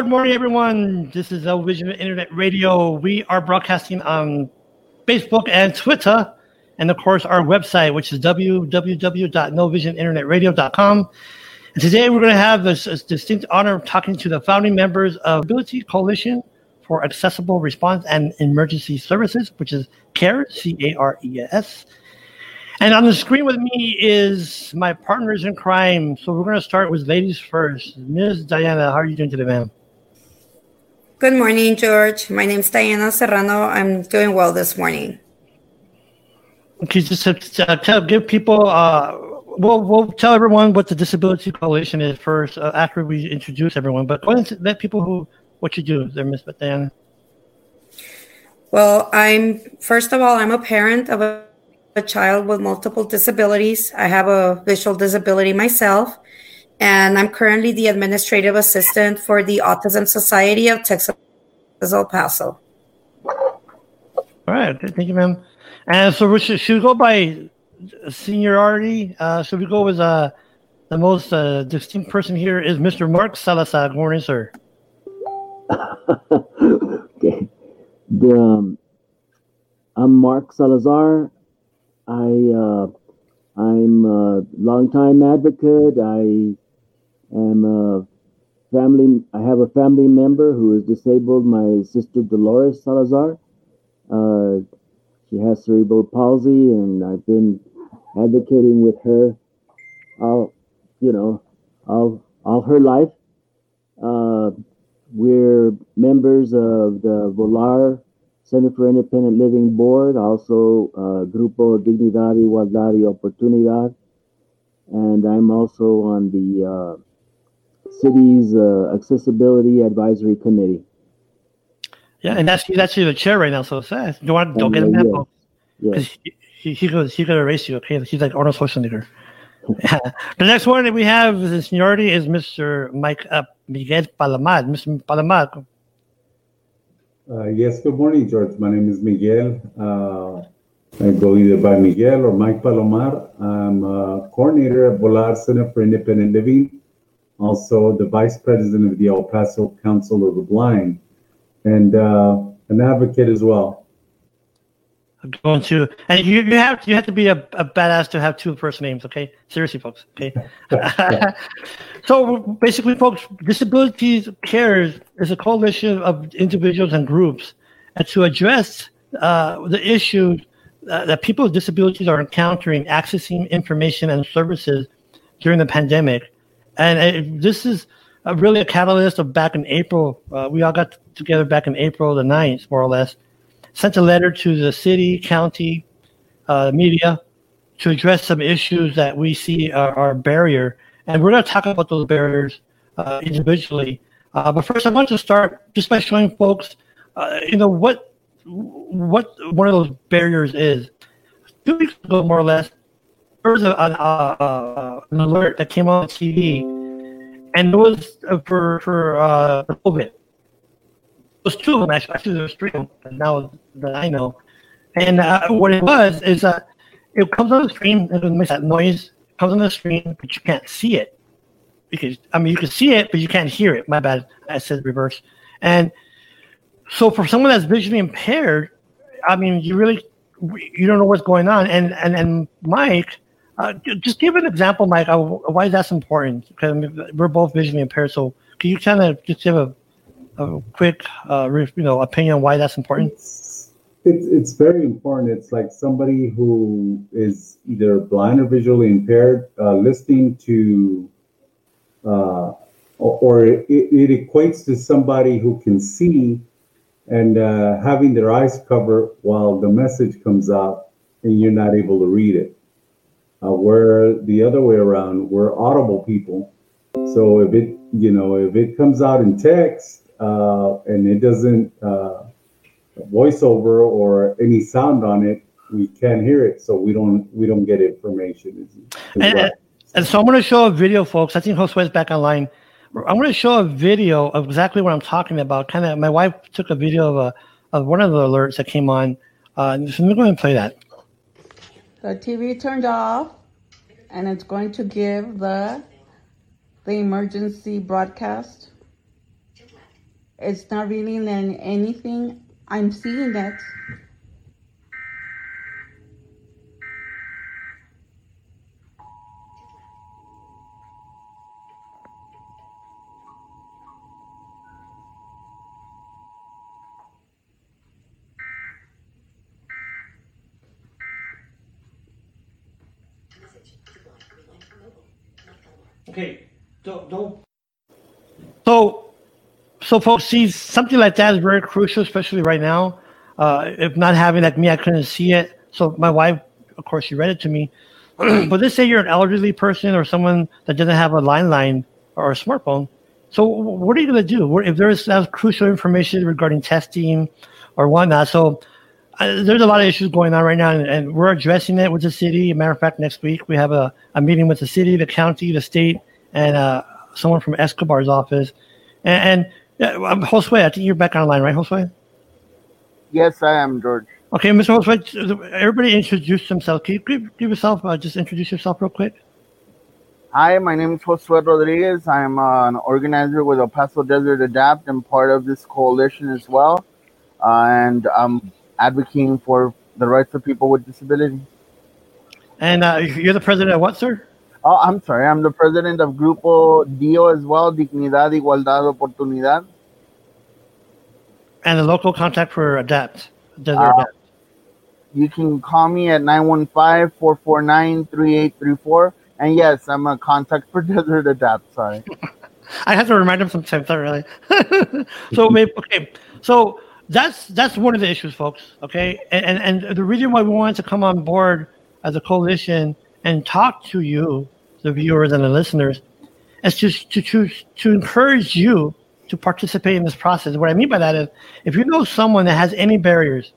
Good morning, everyone. This is Vision Internet Radio. We are broadcasting on Facebook and Twitter, and of course, our website, which is www.novisioninternetradio.com. And today we're going to have this, this distinct honor of talking to the founding members of Ability Coalition for Accessible Response and Emergency Services, which is CARES, C A R E S. And on the screen with me is my partners in crime. So we're going to start with ladies first. Ms. Diana, how are you doing today, ma'am? Good morning, George. My name is Diana Serrano. I'm doing well this morning. Okay, just uh, tell, give people, uh, we'll, we'll tell everyone what the Disability Coalition is first uh, after we introduce everyone. But go ahead and let people who what you do there, Ms. Diana. Well, I'm first of all, I'm a parent of a a child with multiple disabilities. I have a visual disability myself, and I'm currently the administrative assistant for the Autism Society of Texas El Paso. All right, thank you, ma'am. And so, should, should we go by seniority? Uh, should we go with uh, the most uh, distinct person here is Mr. Mark Salazar. Good morning, sir. okay. The, um, I'm Mark Salazar. I uh, I'm a longtime advocate. I am a family. I have a family member who is disabled. My sister Dolores Salazar. Uh, she has cerebral palsy, and I've been advocating with her all, you know, all all her life. Uh, we're members of the Volar Center for Independent Living Board, also uh, Grupo Dignidad, Igualdad y Oportunidad. And I'm also on the uh, city's uh, Accessibility Advisory Committee. Yeah, and that's that's the chair right now. So sad. Don't want, don't get him mad. Because yes. he, he, he, he could erase you. Okay, he's like Arnold Schwarzenegger. the next one that we have the seniority is Mr. Mike uh, Miguel Palomar. Mr. Palomar, uh, yes, good morning, George. My name is Miguel. Uh, I go either by Miguel or Mike Palomar. I'm a coordinator at Volar Center for Independent Living, also the vice president of the El Paso Council of the Blind, and uh, an advocate as well. I'm going to, and you, you have you have to be a, a badass to have two first names. Okay, seriously, folks. Okay. so basically, folks, Disabilities Cares is a coalition of individuals and groups, and to address uh, the issues uh, that people with disabilities are encountering accessing information and services during the pandemic, and it, this is really a catalyst of back in April. Uh, we all got together back in April the 9th, more or less sent a letter to the city, county, uh, media to address some issues that we see are, are a barrier. And we're going to talk about those barriers uh, individually. Uh, but first, I want to start just by showing folks, uh, you know, what what one of those barriers is. Two weeks ago, more or less, there was a, a, a, an alert that came on TV, and it was uh, for for uh, COVID was two of them actually. Actually, there was three of them now that I know. And uh, what it was is uh, it comes on the screen and it makes that noise. It comes on the screen, but you can't see it because I mean you can see it, but you can't hear it. My bad. I said reverse. And so for someone that's visually impaired, I mean you really you don't know what's going on. And and and Mike. Uh, just give an example, Mike. why is that important? Because I mean, we're both visually impaired, so can you kind of just give a a quick, uh, you know, opinion why that's important? It's, it's, it's very important. It's like somebody who is either blind or visually impaired, uh, listening to, uh, or, or it, it, equates to somebody who can see and uh, having their eyes covered while the message comes out and you're not able to read it. Uh, where the other way around, we're audible people. So if it, you know, if it comes out in text, uh, and it doesn't uh, voiceover or any sound on it, we can't hear it, so we don't we don't get information. And, well. and, so I'm going to show a video, folks. I think Josue is back online. I'm going to show a video of exactly what I'm talking about. Kind of, my wife took a video of a of one of the alerts that came on. Uh, so let me go ahead and play that. The TV turned off, and it's going to give the the emergency broadcast It's not really in anything. I'm seeing that. Okay, don't, don't. So, so folks, see something like that is very crucial, especially right now. Uh, if not having like me, I couldn't see it. So my wife, of course, she read it to me. but let's say you're an elderly person or someone that doesn't have a line line or a smartphone. So what are you going to do if there's that crucial information regarding testing or whatnot? So there's a lot of issues going on right now, and, and, we're addressing it with the city. matter of fact, next week we have a, a meeting with the city, the county, the state, and uh, someone from Escobar's office. And, and uh, Josue, I think you're back online, right, Josue? Yes, I am, George. Okay, Mr. Josue, everybody introduce themselves. Can you give, give yourself, uh, just introduce yourself real quick? Hi, my name is Josue Rodriguez. I'm uh, an organizer with El Paso Desert Adapt and part of this coalition as well. Uh, and I'm advocating for the rights of people with disabilities. And uh, you're the president of what, sir? Oh, I'm sorry. I'm the president of Grupo Dio as well, Dignidad, Igualdad, Oportunidad. And the local contact for ADAPT. Uh, Adapt. You can call me at 915-449-3834. And yes, I'm a contact for Desert Adapt. Sorry. I have to remind them sometimes, not really. so maybe okay. So that's that's one of the issues, folks. Okay, and, and and the reason why we wanted to come on board as a coalition and talk to you, the viewers and the listeners, is just to choose to encourage you to participate in this process. What I mean by that is, if you know someone that has any barriers,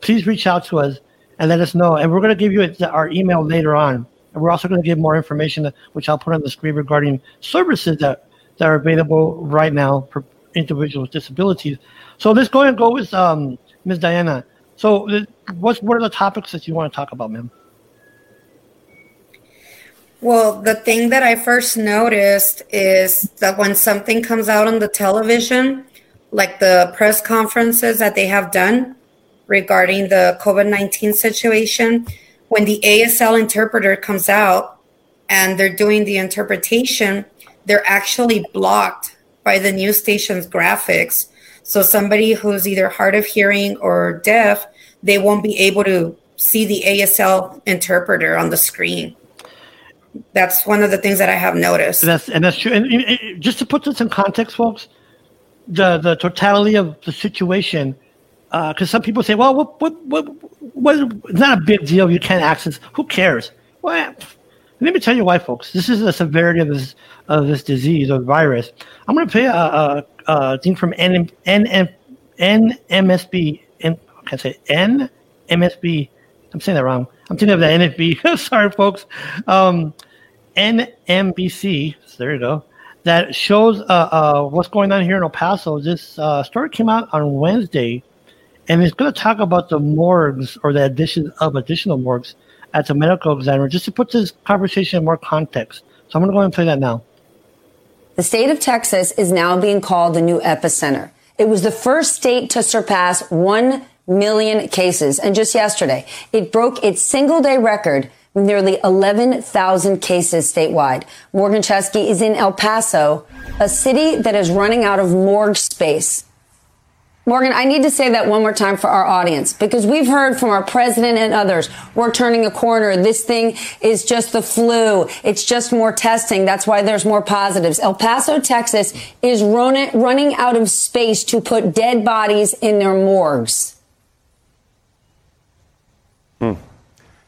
please reach out to us and let us know. And we're going to give you our email later on. And we're also going to give more information, which I'll put on the screen regarding services that, that are available right now for individuals with disabilities. So let's go and go with um, Ms. Diana. So, what's what are the topics that you want to talk about, ma'am? Well, the thing that I first noticed is that when something comes out on the television, like the press conferences that they have done regarding the COVID 19 situation, when the ASL interpreter comes out and they're doing the interpretation, they're actually blocked by the news station's graphics so somebody who's either hard of hearing or deaf, they won't be able to see the ASL interpreter on the screen. That's one of the things that I have noticed. That's and that's true. And, and just to put this in context, folks, the the totality of the situation, because uh, some people say, "Well, what, what, what, what, it's not a big deal. You can't access. Who cares?" Well, let me tell you why, folks. This is the severity of this of this disease or virus. I'm going to play a, a, a thing from N, N, N, NMSB. N, can I say NMSB? I'm saying that wrong. I'm thinking of the NFB. Sorry, folks. Um, NMBC. So there you go. That shows uh, uh, what's going on here in El Paso. This uh, story came out on Wednesday, and it's going to talk about the morgues or the addition of additional morgues at a medical examiner, just to put this conversation in more context. So I'm going to go ahead and play that now. The state of Texas is now being called the new epicenter. It was the first state to surpass 1 million cases. And just yesterday, it broke its single day record with nearly 11,000 cases statewide. Morgan Chesky is in El Paso, a city that is running out of morgue space. Morgan, I need to say that one more time for our audience because we've heard from our president and others, we're turning a corner. This thing is just the flu. It's just more testing. That's why there's more positives. El Paso, Texas is running out of space to put dead bodies in their morgues. Hmm.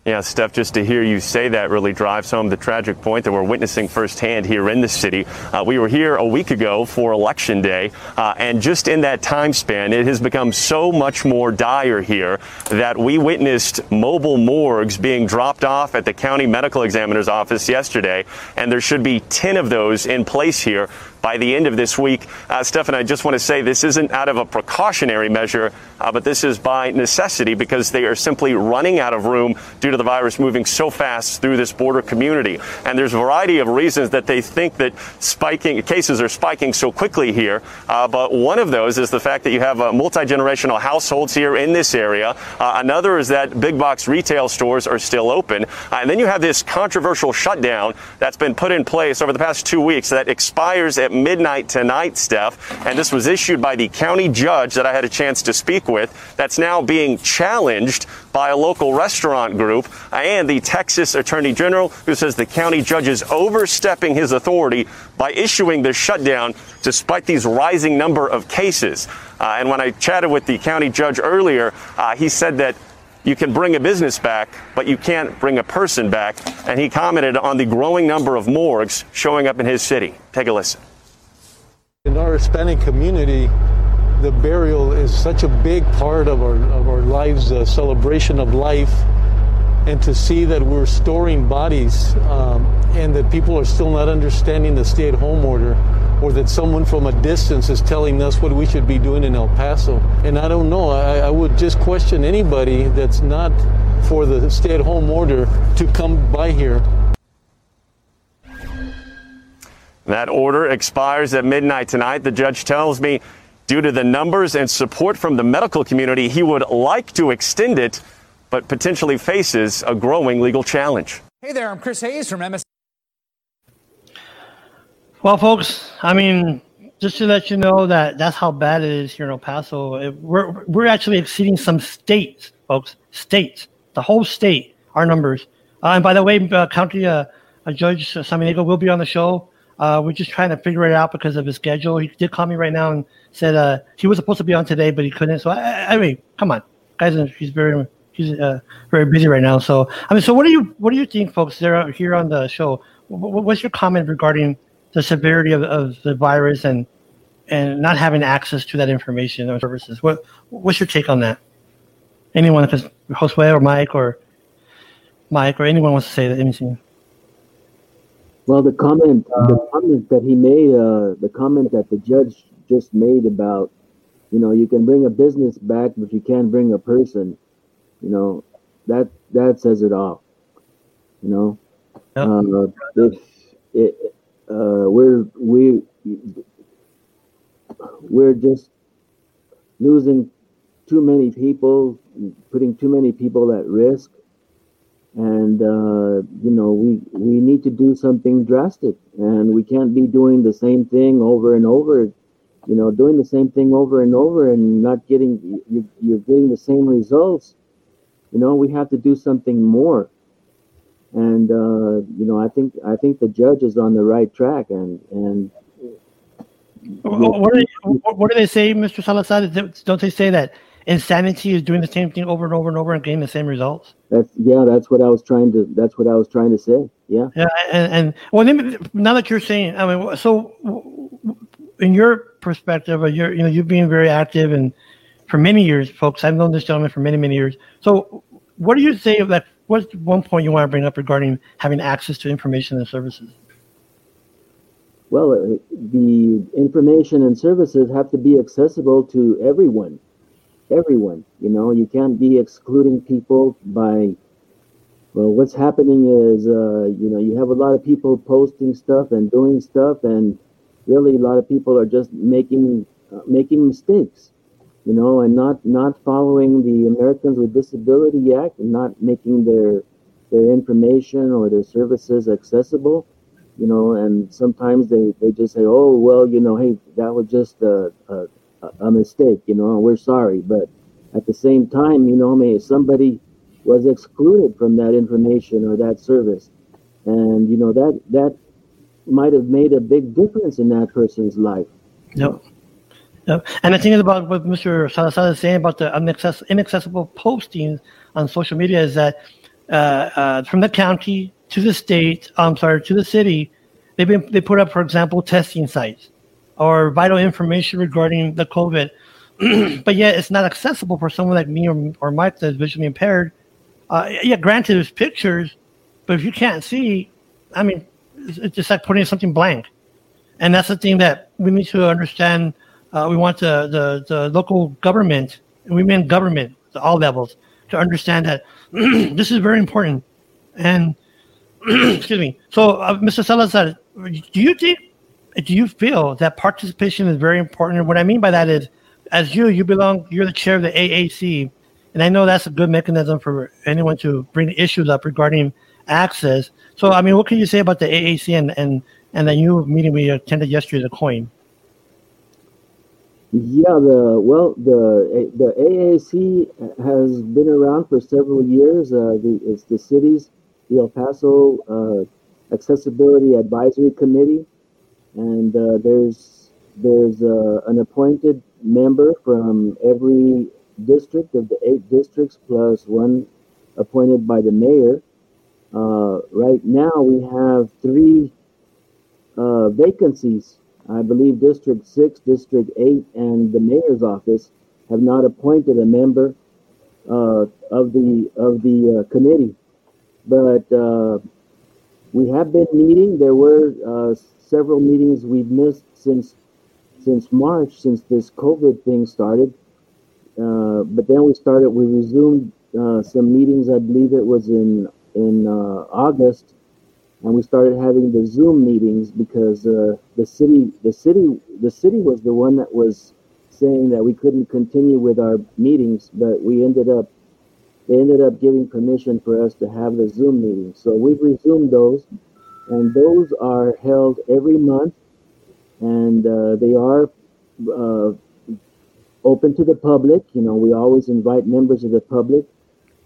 Yeah, Steph, just to hear you say that really drives home the tragic point that we're witnessing firsthand here in the city. Uh, we were here a week ago for Election Day, uh, and just in that time span, it has become so much more dire here that we witnessed mobile morgues being dropped off at the county medical examiner's office yesterday, and there should be 10 of those in place here by the end of this week. Uh, Stefan, I just want to say this isn't out of a precautionary measure, uh, but this is by necessity because they are simply running out of room due to the virus moving so fast through this border community. And there's a variety of reasons that they think that spiking cases are spiking so quickly here. Uh, but one of those is the fact that you have uh, multi-generational households here in this area. Uh, another is that big box retail stores are still open. Uh, and then you have this controversial shutdown that's been put in place over the past two weeks that expires at midnight tonight, Steph. And this was issued by the county judge that I had a chance to speak with. That's now being challenged by a local restaurant group and the Texas Attorney General, who says the county judge is overstepping his authority by issuing the shutdown despite these rising number of cases. Uh, and when I chatted with the county judge earlier, uh, he said that you can bring a business back, but you can't bring a person back. And he commented on the growing number of morgues showing up in his city. Take a listen. In our Hispanic community, the burial is such a big part of our, of our lives, the celebration of life. And to see that we're storing bodies um, and that people are still not understanding the stay at home order or that someone from a distance is telling us what we should be doing in El Paso. And I don't know, I, I would just question anybody that's not for the stay at home order to come by here. That order expires at midnight tonight. The judge tells me, due to the numbers and support from the medical community, he would like to extend it, but potentially faces a growing legal challenge. Hey there, I'm Chris Hayes from MS. Well, folks, I mean, just to let you know that that's how bad it is here in El Paso. It, we're we're actually exceeding some states, folks. States, the whole state, our numbers. Uh, and by the way, uh, County uh, Judge Samaniego will be on the show. Uh, we're just trying to figure it out because of his schedule. He did call me right now and said uh, he was supposed to be on today, but he couldn't. So I, I mean, come on, guys, he's very he's uh, very busy right now. So I mean, so what do you what do you think, folks? They're here on the show. What's your comment regarding the severity of, of the virus and and not having access to that information or services? What what's your take on that? Anyone, Josue or Mike or Mike or anyone wants to say anything. Well, the comment, the comment that he made, uh, the comment that the judge just made about, you know, you can bring a business back, but you can't bring a person. You know, that that says it all. You know, yep. uh, if it, uh, we're we we're just losing too many people, putting too many people at risk and uh, you know we we need to do something drastic. And we can't be doing the same thing over and over you know doing the same thing over and over and not getting you, you're getting the same results. You know we have to do something more. And uh, you know i think i think the judge is on the right track and and what do, they, what they say mr salazar? Don't they say that insanity is doing the same thing over and over and over and getting the same results. That's yeah. That's what I was trying to. That's what I was trying to say. Yeah. Yeah, and, and well, now that you're saying, I mean, so in your perspective, you're you know you've been very active and for many years, folks. I've known this gentleman for many many years. So, what do you say of that? What's one point you want to bring up regarding having access to information and services? Well, uh, the information and services have to be accessible to everyone everyone. You know, you can't be excluding people by. Well, what's happening is, uh, you know, you have a lot of people posting stuff and doing stuff, and really a lot of people are just making uh, making mistakes, you know, and not not following the Americans with Disability Act and not making their their information or their services accessible you know, and sometimes they, they just say, oh, well, you know, hey, that was just a, a, a mistake, you know, we're sorry. But at the same time, you know, maybe somebody was excluded from that information or that service, and you know that that might have made a big difference in that person's life. Yep. Yep. And thing is about what Mr. Salazar is saying about the inaccess- inaccessible postings on social media is that uh, uh, from the county to the state, I'm sorry, to the city, they've been they put up, for example, testing sites or vital information regarding the COVID, but yet it's not accessible for someone like me or, or Mike that's visually impaired. Uh, yeah, granted, there's pictures, but if you can't see, I mean, it's, just like putting something blank. and that's the thing that we need to understand. Uh, we want the, the the local government, and we mean government, all levels, to understand that this is very important. And excuse me. So, uh, Mr. Salazar, do you think, do you feel that participation is very important? And What I mean by that is, as you, you belong, you're the chair of the AAC, and I know that's a good mechanism for anyone to bring issues up regarding access. So, I mean, what can you say about the AAC and and and the new meeting we attended yesterday, the coin? Yeah, the well, the the AAC has been around for several years. Uh, the, it's the city's the El Paso uh, Accessibility Advisory Committee, and uh, there's there's uh, an appointed member from every district of the eight districts plus one appointed by the mayor. Uh, right now, we have three uh, vacancies I believe District 6, District 8, and the mayor's office have not appointed a member uh, of the of the uh, committee. But we have been meeting. There were several meetings we've missed since since March, since this COVID thing started. Uh, but then we started. We resumed uh, some meetings. I believe it was in in August and we started having the Zoom meetings because uh, the city, the city, the city was the one that was saying that we couldn't continue with our meetings, but we ended up, they ended up giving permission for us to have the Zoom meetings. So we've resumed those, and those are held every month, and uh, they are uh, open to the public. You know, we always invite members of the public.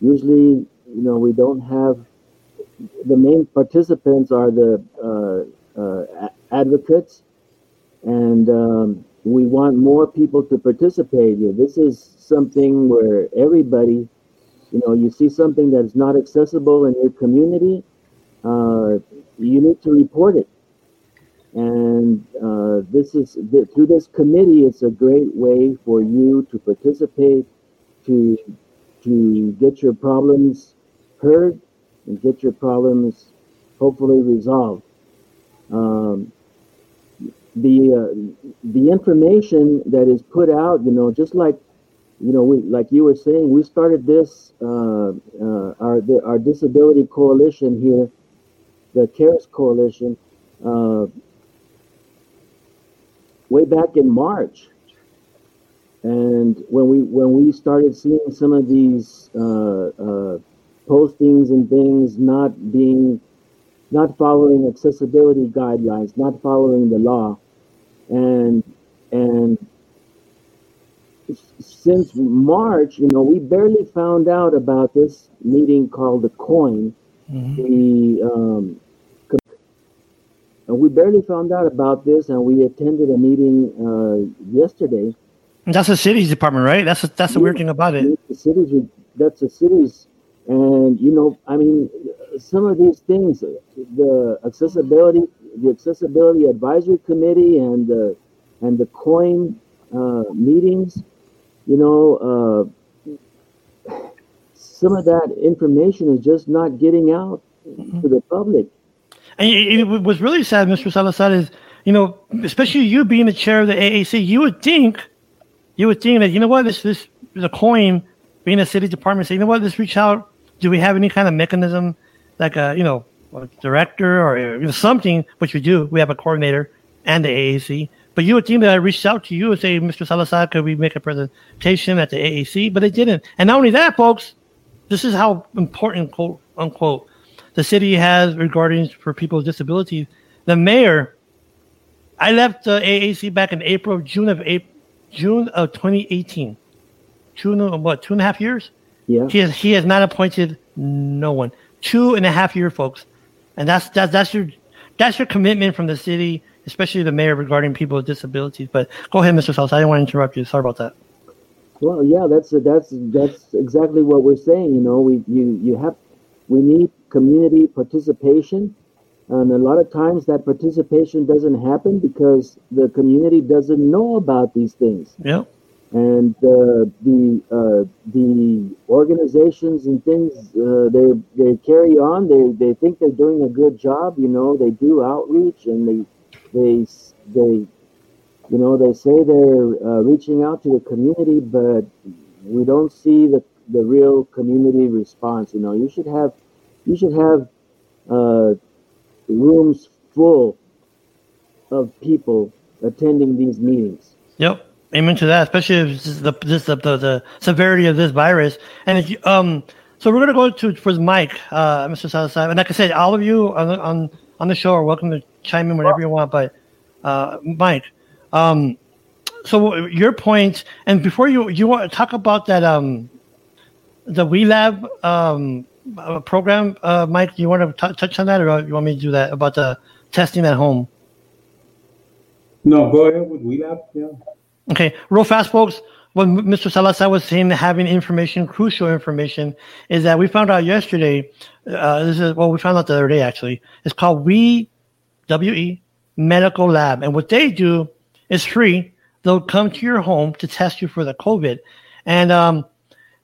Usually, you know, we don't have the main participants are the uh, uh, advocates, and um, we want more people to participate here. This is something where everybody, you know, you see something that's not accessible in your community, uh, you need to report it. And uh, this is through this committee. It's a great way for you to participate, to to get your problems heard and get your problems hopefully resolved. Um, the uh, the information that is put out, you know, just like you know, we like you were saying, we started this uh, uh, our the, our disability coalition here, the CARES coalition, uh, way back in March. And when we when we started seeing some of these uh, uh, postings and things not being not following accessibility guidelines, not following the law, and and since March, you know, we barely found out about this meeting called the Coin. Mm-hmm. The um, and we barely found out about this, and we attended a meeting uh, yesterday. That's the city's department, right? That's a, that's the weird thing about it. The city's that's the cities, and you know, I mean, some of these things, the accessibility, the accessibility advisory committee, and the and the coin uh, meetings, you know, uh, some of that information is just not getting out mm-hmm. to the public. And it, it was really sad, Mr. Salazar, is you know, especially you being the chair of the AAC, you would think, you would think that you know what, this this the coin being a city department, say, you know what, let's reach out do we have any kind of mechanism, like a you know a director or you know, something? Which we do. We have a coordinator and the AAC. But you would think that I reached out to you and say, Mr. Salazar, could we make a presentation at the AAC? But they didn't. And not only that, folks, this is how important, quote unquote, the city has regarding for people with disabilities. The mayor, I left the AAC back in April, June of April, June of 2018. June of what? Two and a half years. Yeah. He has he has not appointed no one. Two and a half year, folks, and that's that's that's your that's your commitment from the city, especially the mayor regarding people with disabilities. But go ahead, Mr. Salsa. I didn't want to interrupt you. Sorry about that. Well, yeah, that's that's that's exactly what we're saying. You know, we you you have we need community participation, and a lot of times that participation doesn't happen because the community doesn't know about these things. Yeah and uh, the uh, the organizations and things uh, they they carry on. They they think they're doing a good job. You know, they do outreach and they they they you know they say they're uh, reaching out to the community, but we don't see the the real community response. You know, you should have you should have uh, rooms full of people attending these meetings. Yep. Amen to that, especially the this the, the, the severity of this virus. And if um, so we're gonna go to for Mike, uh, Mr. Salazar, and like I said, all of you on on on the show are welcome to chime in whenever you want. But uh, Mike, um, so your point, and before you you want to talk about that um, the We Lab um uh, program, uh, Mike, you want to t- touch on that, or you want me to do that about the testing at home? No, go ahead with WeLab. Yeah. Okay, real fast, folks. What Mr. Salazar was saying, having information, crucial information, is that we found out yesterday. Uh, this is well, we found out the other day actually. It's called We W E Medical Lab, and what they do is free. They'll come to your home to test you for the COVID. And um,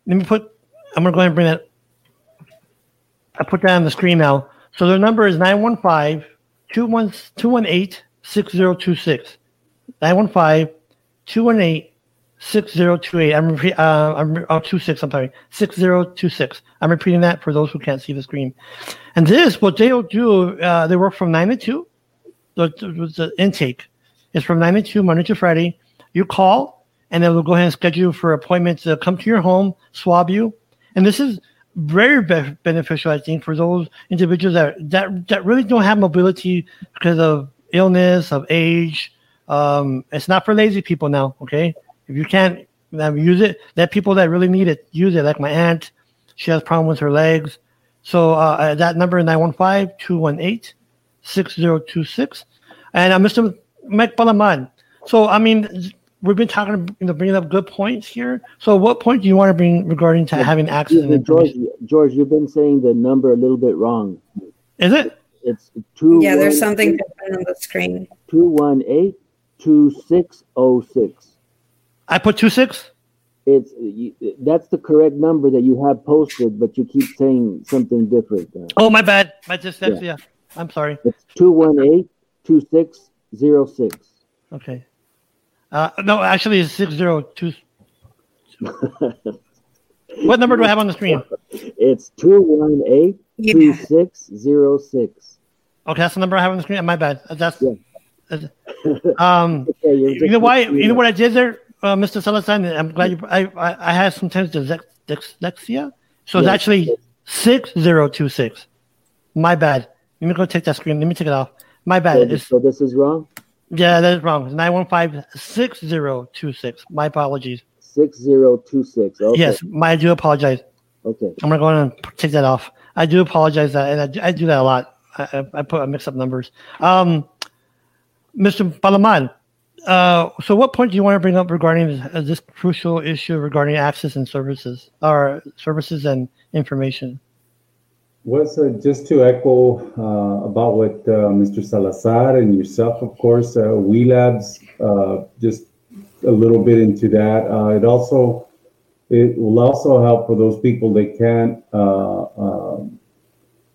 let me put. I'm gonna go ahead and bring that. I put that on the screen now. So their number is 915 218 6026. 915 218 6028. I'm uh, I'm oh, 26, I'm sorry, 6026. I'm repeating that for those who can't see the screen. And this, what they'll do, uh, they work from 9 to 2. The, the, the intake is from 9 to 2, Monday to Friday. You call, and then we'll go ahead and schedule for appointments to come to your home, swab you. And this is very be- beneficial, I think, for those individuals that, that, that really don't have mobility because of illness, of age. Um, it's not for lazy people now, okay? If you can't um, use it, let people that really need it use it, like my aunt. She has problem with her legs. So uh, that number is 915-218-6026. And uh, Mr. Mike Palomar. So, I mean, we've been talking, you know, bringing up good points here. So what point do you want to bring regarding to having access Yeah, George, George, you've been saying the number a little bit wrong. Is it? It's two. Yeah, there's something different on the screen. Two one eight two six oh six. I put two six. It's you, that's the correct number that you have posted, but you keep saying something different. Oh, my bad. My dyslexia. Yeah. I'm sorry. it's two one eight two six zero six. Okay. Uh, no, actually, it's six zero two. What number do I have on the screen? It's two one eight two six zero six. Okay, that's the number I have on the screen. My bad. That's. Yeah. that's- um, Okay, you're know why? You know what I did there, uh, Mr. Salazar? I'm glad you. I I, I had sometimes dyslexia, dyslexia, so it's Yes. actually six zero two six. My bad. Let me go take that screen. Let me take it off. My bad. So, It's, so this is wrong. yeah, that is wrong. It's nine one five six zero two six. My apologies. Six zero two six. Okay. Yes, my, I do apologize. Okay. I'm gonna go on and take that off. I do apologize that, and I, do- I do that a lot. I, I, put I mix up numbers. Um, Mr. Palomar, uh, so what point do you want to bring up regarding this, uh, this crucial issue regarding access and services, or services and information? Was uh, just to echo uh, about what uh, Mr. Salazar and yourself, of course, uh, We Labs, uh, just a little bit into that. Uh, it also it will also help for those people that can't uh, um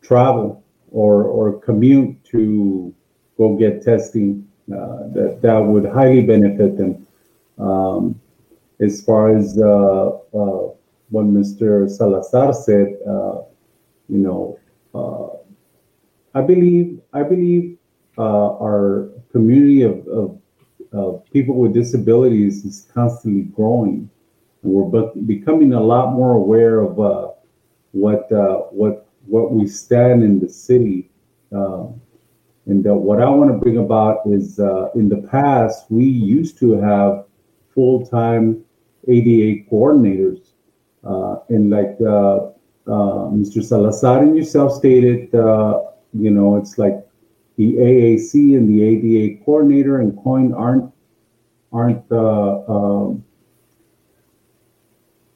travel or or commute to go get testing. That that would highly benefit them. Um, as far as what Mr. Salazar said, you know, uh, I believe I believe uh, our community of, of, of people with disabilities is constantly growing, we're becoming a lot more aware of uh, what uh, what what we stand in the city. Um, and what I want to bring about is uh, in the past, we used to have full time ADA coordinators. Uh, and like Mr. Salazar and yourself stated, uh, you know, it's like the AAC and the ADA coordinator and COIN aren't aren't uh, um,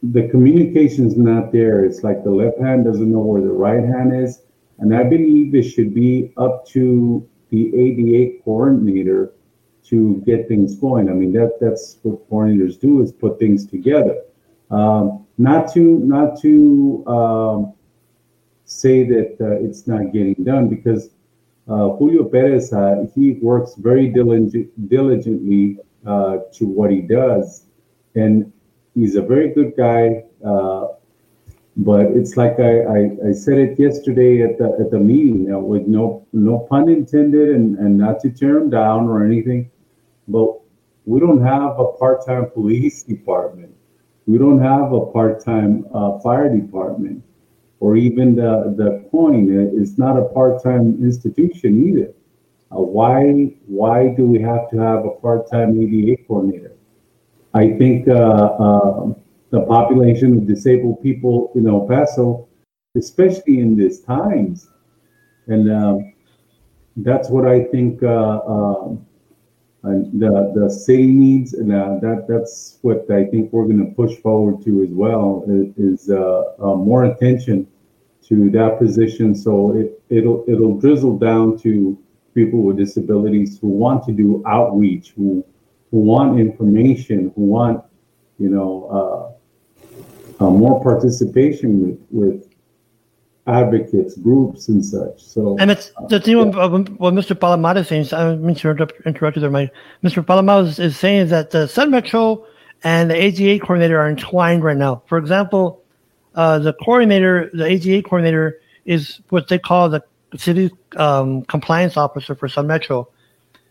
the communication's not there. It's like the left hand doesn't know where the right hand is. And I believe it should be up to the ADA coordinator to get things going. I mean, that that's what coordinators do is put things together. Um, not to not to um, say that uh, it's not getting done because uh, Julio Perez, uh, he works very diligent, diligently uh, to what he does, and he's a very good guy. Uh, but it's like I, I, I, said it yesterday at the at the meeting, with no no pun intended, and, and not to tear him down or anything, but we don't have a part time police department. We don't have a part time uh, fire department or even the, the coin is not a part-time institution either. Uh, why why do we have to have a part-time ADA coordinator? I think uh, uh, the population of disabled people in El Paso, especially in these times, and um, that's what I think um, the the city needs, and uh, that that's what I think we're going to push forward to as well is, uh, uh, more attention to that position. So it it'll it'll drizzle down to people with disabilities who want to do outreach, who who want information, who want you know uh, uh, more participation with with advocates, groups, and such. So, and it's the thing yeah. what Mr. Palomar is saying. I mean to interrupt, interrupt you there. My Mr. Palomar is, is saying that the Sun Metro and the ADA coordinator are entwined right now. For example, uh, the coordinator, the ADA coordinator, is what they call the city um, compliance officer for Sun Metro.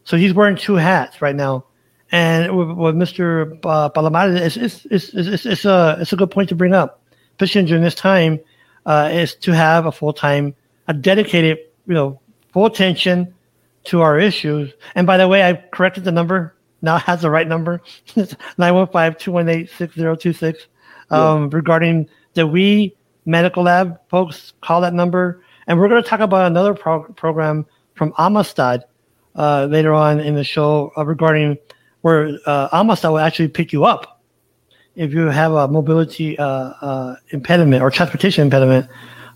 So he's wearing two hats right now. And with, with Mr. Uh, Palomar, it's, it's, it's, it's, it's, a, it's a good point to bring up, especially during this time uh, is to have a full time, a dedicated, you know, full attention to our issues. And by the way, I corrected the number. Now has the right number. It's 915-218-6026 um, yeah. regarding the We Medical Lab. Folks, call that number. And we're going to talk about another pro- program from Amistad uh, later on in the show uh, regarding where uh, Amistad will actually pick you up if you have a mobility uh, uh, impediment or transportation impediment.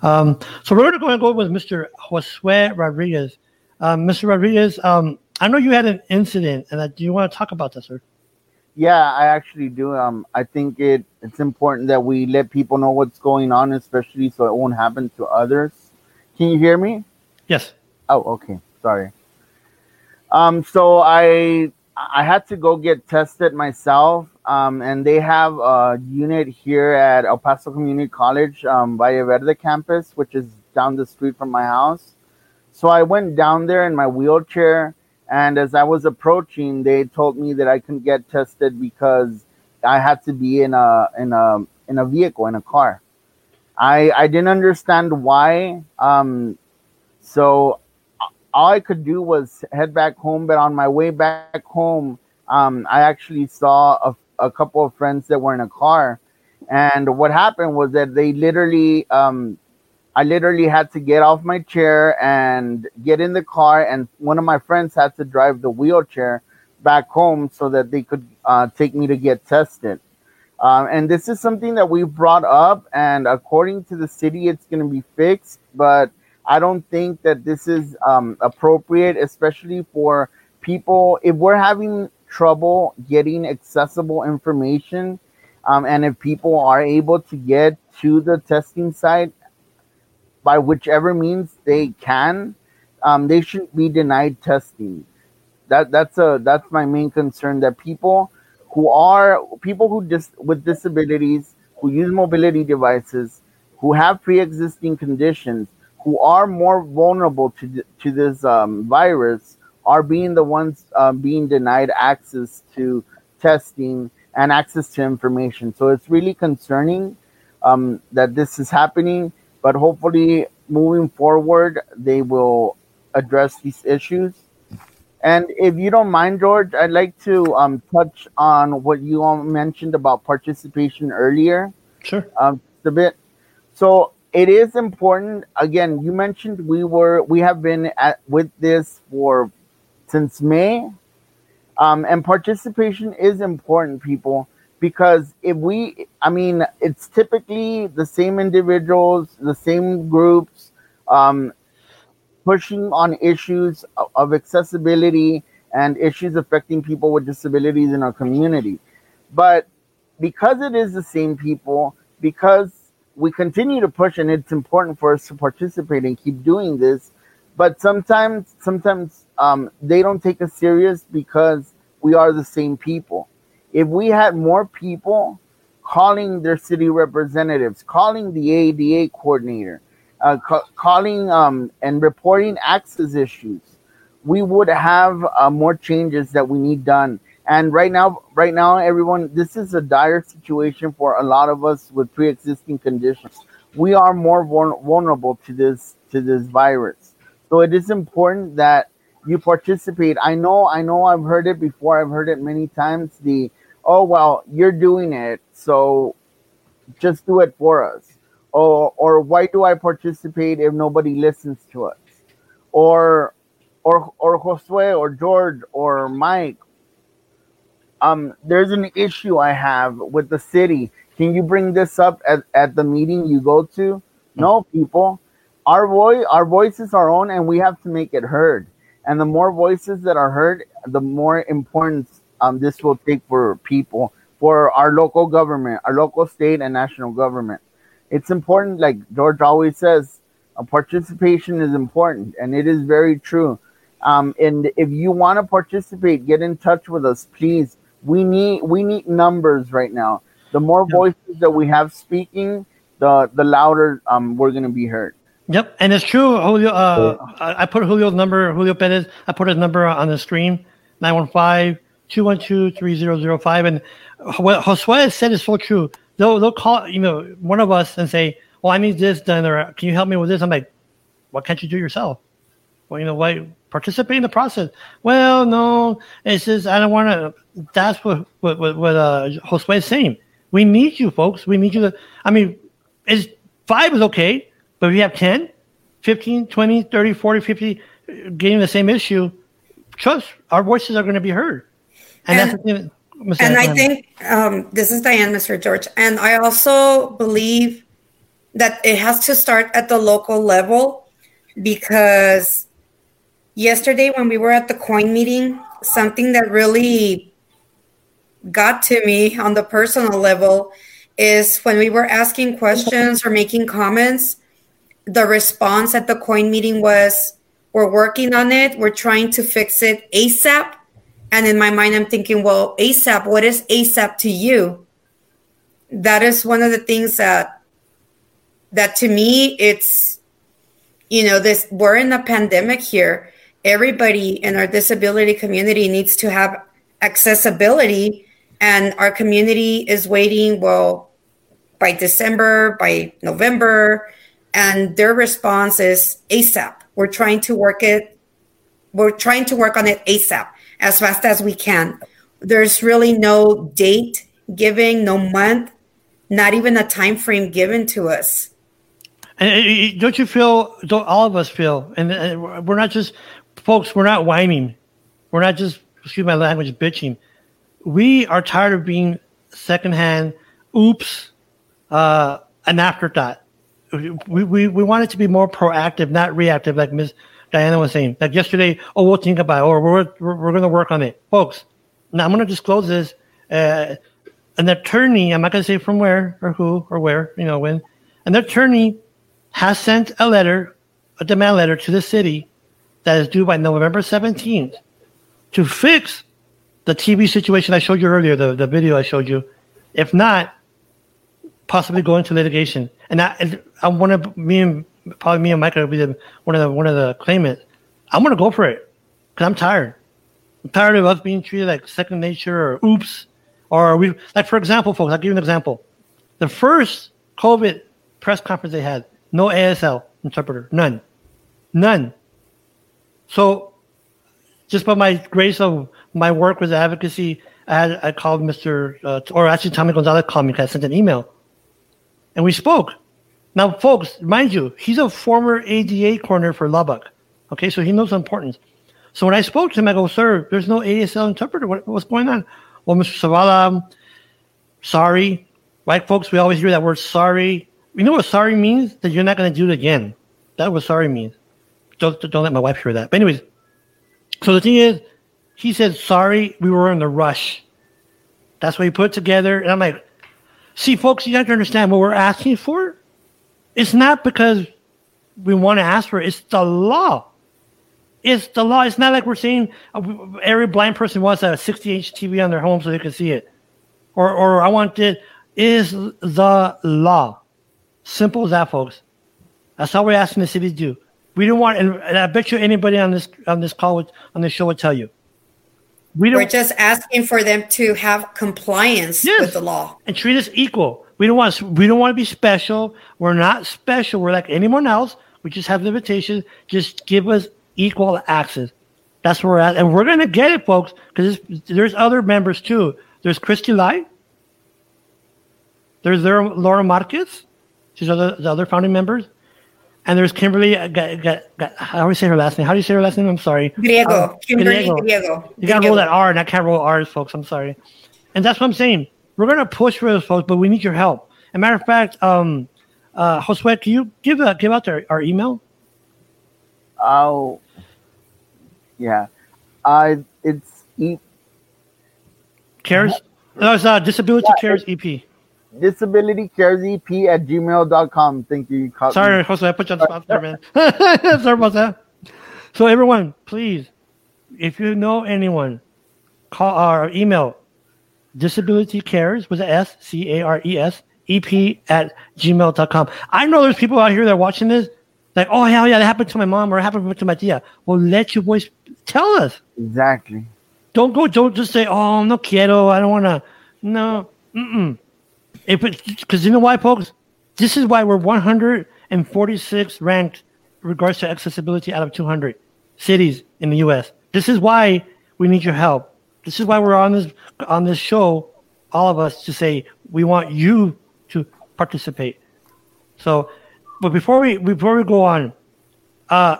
Um, so we're going to go with Mr. Josue Rodriguez. Um, Mr. Rodriguez, um, I know you had an incident, and uh, do you want to talk about that, sir? Yeah, I actually do. Um, I think it it's important that we let people know what's going on, especially so it won't happen to others. Can you hear me? Yes. Oh, okay. Sorry. Um, so I I had to go get tested myself um, and they have a unit here at El Paso Community College, um, Valle Verde campus, which is down the street from my house. So I went down there in my wheelchair, and as I was approaching, they told me that I couldn't get tested because I had to be in a in a in a vehicle in a car. I I didn't understand why. Um, so all I could do was head back home. But on my way back home, um, I actually saw a a couple of friends that were in a car, and what happened was that they literally, um, I literally had to get off my chair and get in the car, and one of my friends had to drive the wheelchair back home so that they could uh, take me to get tested. Um, and this is something that we brought up, and according to the city, it's going to be fixed. But I don't think that this is um, appropriate, especially for people. If we're having trouble getting accessible information. Um, and if people are able to get to the testing site by whichever means they can, um, they shouldn't be denied testing. That that's a that's my main concern. That people who are people who dis, with disabilities who use mobility devices, who have pre-existing conditions, who are more vulnerable to to this um, virus, are being the ones uh, being denied access to testing and access to information. So it's really concerning um, that this is happening, but hopefully moving forward, they will address these issues. And if you don't mind, George, I'd like to um, touch on what you all mentioned about participation earlier. Sure. Um, a bit. So it is important. Again, you mentioned we were we have been at with this for since May. Um, and participation is important, people, because if we, I mean, it's typically the same individuals, the same groups, um, pushing on issues of accessibility and issues affecting people with disabilities in our community. But because it is the same people, because we continue to push and it's important for us to participate and keep doing this, but sometimes sometimes um, they don't take us serious because we are the same people. If we had more people calling their city representatives, calling the ADA coordinator, uh, ca- calling um, and reporting access issues, we would have uh, more changes that we need done. And right now, right now, everyone, this is a dire situation for a lot of us with pre-existing conditions. We are more vulnerable to this to this virus. So it is important that you participate. I know, I know, I've heard it before. I've heard it many times. The oh well, you're doing it, so just do it for us. Or or why do I participate if nobody listens to us? Or or or Josue or George or Mike. Um, there's an issue I have with the city. Can you bring this up at, at the meeting you go to? No, people. Our voice our voice is our own and we have to make it heard. And the more voices that are heard, the more importance um, this will take for people, for our local government, our local state and national government. It's important, like George always says, uh, participation is important, and it is very true. Um, and if you want to participate, get in touch with us, please. We need we need numbers right now. The more voices that we have speaking, the the louder um, we're going to be heard. Yep, and it's true. Julio, uh, I I put Julio's number, Julio Perez. I put his number on the screen, 915-212-3005. And what Josue said is so true. They'll they'll call you know one of us and say, "Well, I need this done," or "Can you help me with this?" I'm like, "What can't you do yourself?" Well, you know why? Participate in the process. Well, no, it's just I don't want to. That's what what what, what uh, Josue is saying. We need you, folks. We need you to. I mean, it's five is okay, but if you have 10, 15, 20, 30, 40, 50 uh, getting the same issue, trust our voices are going to be heard. And, that's the thing. And I think um, this is Diane, Mr. George. And I also believe that it has to start at the local level because yesterday when we were at the coin meeting, something that really got to me on the personal level is when we were asking questions or making comments, the response at the coin meeting was, We're working on it, we're trying to fix it ASAP. And in my mind, I'm thinking, well, ASAP, what is ASAP to you? That is one of the things that that to me it's you know this we're in a pandemic here everybody in our disability community needs to have accessibility and our community is waiting well by december by november and their response is asap we're trying to work it we're trying to work on it asap as fast as we can there's really no date giving no month not even a time frame given to us And don't you feel? Don't all of us feel? And we're not just folks. We're not whining. We're not just excuse my language, bitching. We are tired of being secondhand. Oops, uh, an afterthought. We, we we want it to be more proactive, not reactive, like Miss Diana was saying. Like yesterday, oh, we'll think about it, or we're we're, we're going to work on it, folks. Now I'm going to disclose this. Uh, an attorney, I'm not going to say from where or who or where, you know, when, an attorney has sent a letter, a demand letter to the city that is due by November 17th to fix the TV situation I showed you earlier, the, the video I showed you. If not, possibly go into litigation. And I, and I want to, me and probably me and Michael will be the, one of the one of the claimants. I'm going to go for it because I'm tired. I'm tired of us being treated like second nature or oops. Or we, like, for example, folks, I'll give you an example. The first COVID press conference they had, no ASL interpreter, none, none. So, just by my grace of my work with advocacy, I had I called Mr. Uh, or actually Tommy Gonzalez called me because I sent an email, and we spoke. Now, folks, mind you, he's a former ADA corner for Lubbock. Okay, so he knows importance. So when I spoke to him, I go, "Sir, there's no ASL interpreter. What, what's going on?" Well, Mr. Savala, sorry. White folks, we always hear that word sorry. You know what sorry means? That you're not going to do it again. That's what sorry means. Don't, don't let my wife hear that. But anyways, so the thing is, he said, sorry, we were in the rush. That's what he put together. And I'm like, see, folks, you have to understand what we're asking for. It's not because we want to ask for it. It's the law. It's the law. It's not like we're saying uh, every blind person wants a 60 inch TV on their home so they can see it, or or I want it. it. Is the law simple as that, folks? That's all we're asking the city to do. We don't want, and I bet you anybody on this on this call would, on this show would tell you. We don't, we're just asking for them to have compliance yes, with the law and treat us equal. We don't want we don't want to be special. We're not special. We're like anyone else. We just have limitations. Just give us equal access. That's where we're at, and we're gonna get it, folks. Because there's other members too. There's Christy Light. There's there Laura Marquez. She's other the other founding members. And there's Kimberly. Uh, how do we say her last name? How do you say her last name? I'm sorry. Griego. Um, Kimberly Griego. Griego. You gotta roll that R, and I can't roll R's, folks. I'm sorry. And that's what I'm saying. We're gonna push for those folks, but we need your help. As a matter of fact, um, uh, Josue, can you give uh, give out our, our email? Oh, yeah. Uh, it's e- cares. No, it's uh, disability yeah, cares EP disability cares ep at gmail.com. Thank you. Sorry, Jose, I put you on the spot there, man. Sorry about that. So, everyone, please, if you know anyone, call uh, our email disability cares with an S C A R E S EP at gmail.com. I know there's people out here that are watching this like, oh, hell yeah, that happened to my mom or it happened to my tia. Well, let your voice tell us. Exactly. Don't go, don't just say, oh, no quiero, I don't want to. No, mm-mm. Because you know why, folks? This is why we're 146 ranked regards to accessibility out of 200 cities in the U.S. This is why we need your help. This is why we're on this on this show, all of us, to say we want you to participate. So, but before we before we go on, uh,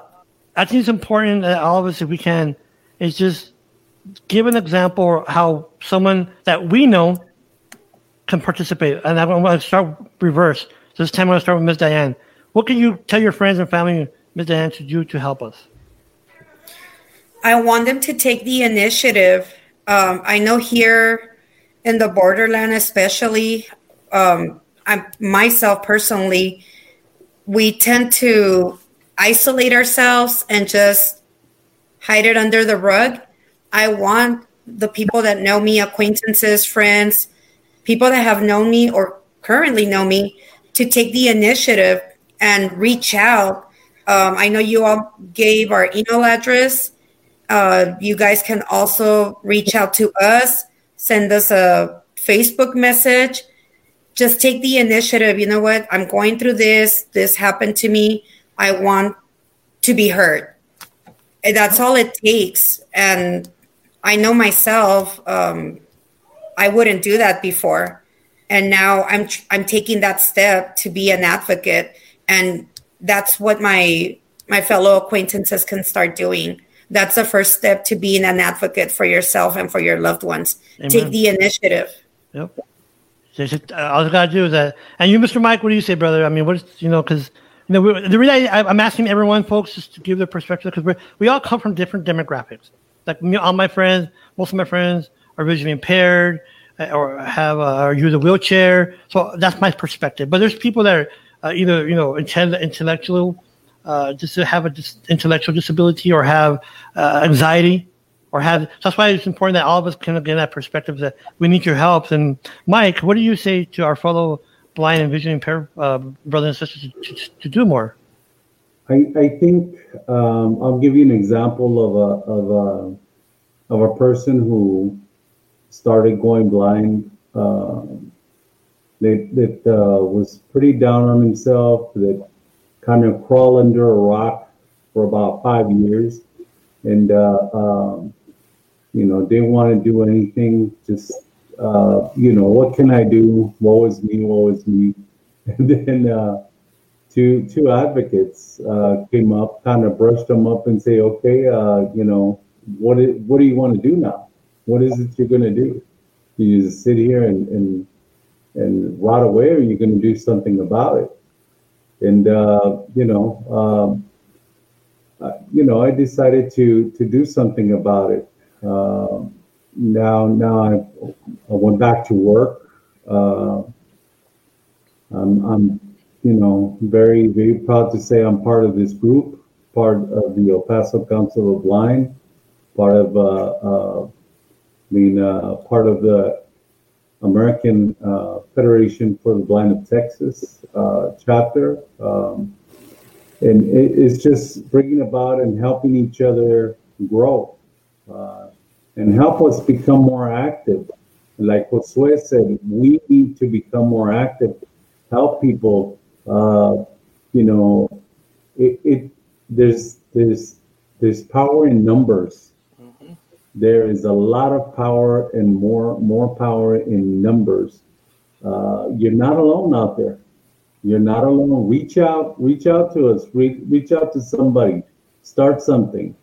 I think it's important that all of us, if we can, is just give an example how someone that we know can participate. And I'm going to start reverse. This time I'm going to start with Ms. Diane. What can you tell your friends and family, Ms. Diane, to do to help us? I want them to take the initiative. Um, I know here in the borderland, especially, um, I myself personally, we tend to isolate ourselves and just hide it under the rug. I want the people that know me, acquaintances, friends, people that have known me or currently know me to take the initiative and reach out. Um, I know you all gave our email address. Uh, you guys can also reach out to us, send us a Facebook message. Just take the initiative. You know what? I'm going through this. This happened to me. I want to be heard. And that's all it takes. And I know myself. Um, I wouldn't do that before. And now I'm I'm taking that step to be an advocate and that's what my my fellow acquaintances can start doing. That's the first step to being an advocate for yourself and for your loved ones. Amen. Take the initiative. Yep. All uh, I gotta do is that. And you, Mr. Mike, what do you say, brother? I mean, what is you know? Because you know, we, the reason I, I'm asking everyone, folks, just to give their perspective, because we we all come from different demographics. Like me, all my friends, most of my friends are visually impaired uh, or have a, or use a wheelchair. So that's my perspective. But there's people that are uh, either you know intellectual, uh, just to have a dis- intellectual disability or have uh, anxiety or have. So that's why it's important that all of us kind of get that perspective that we need your help. And Mike, what do you say to our fellow blind and vision impaired uh, brothers and sisters to, to, to do more? I, I think um, I'll give you an example of a of a of a person who started going blind. Uh, that that uh, was pretty down on himself. That kind of crawled under a rock for about five years, and uh, um, you know didn't want to do anything. Just uh, you know, what can I do? Woe is me, woe is me. And then uh, two two advocates uh, came up, kind of brushed them up, and say, okay, you know, what what do you want to do now? What is it you're going to do? Do You just sit here and, and, and rot away, or you're going to do something about it. And, uh, you know, um, you know, I decided to, to do something about it. Uh, now, now I, I went back to work. Uh, I'm, I'm, you know, very, very proud to say I'm part of this group. part of the El Paso Council of Blind, part of, uh, uh, I mean, uh, part of the American uh, Federation for the Blind of Texas uh, chapter. Um, and it, it's just bringing about and helping each other grow uh, and help us become more active. Like Josue said, we need to become more active, help people. Uh, you know, it, it there's there's there's power in numbers. There is a lot of power and more more power in numbers. Uh, you're not alone out there. You're not alone. Reach out, reach out to us. Reach, reach out to somebody. Start something.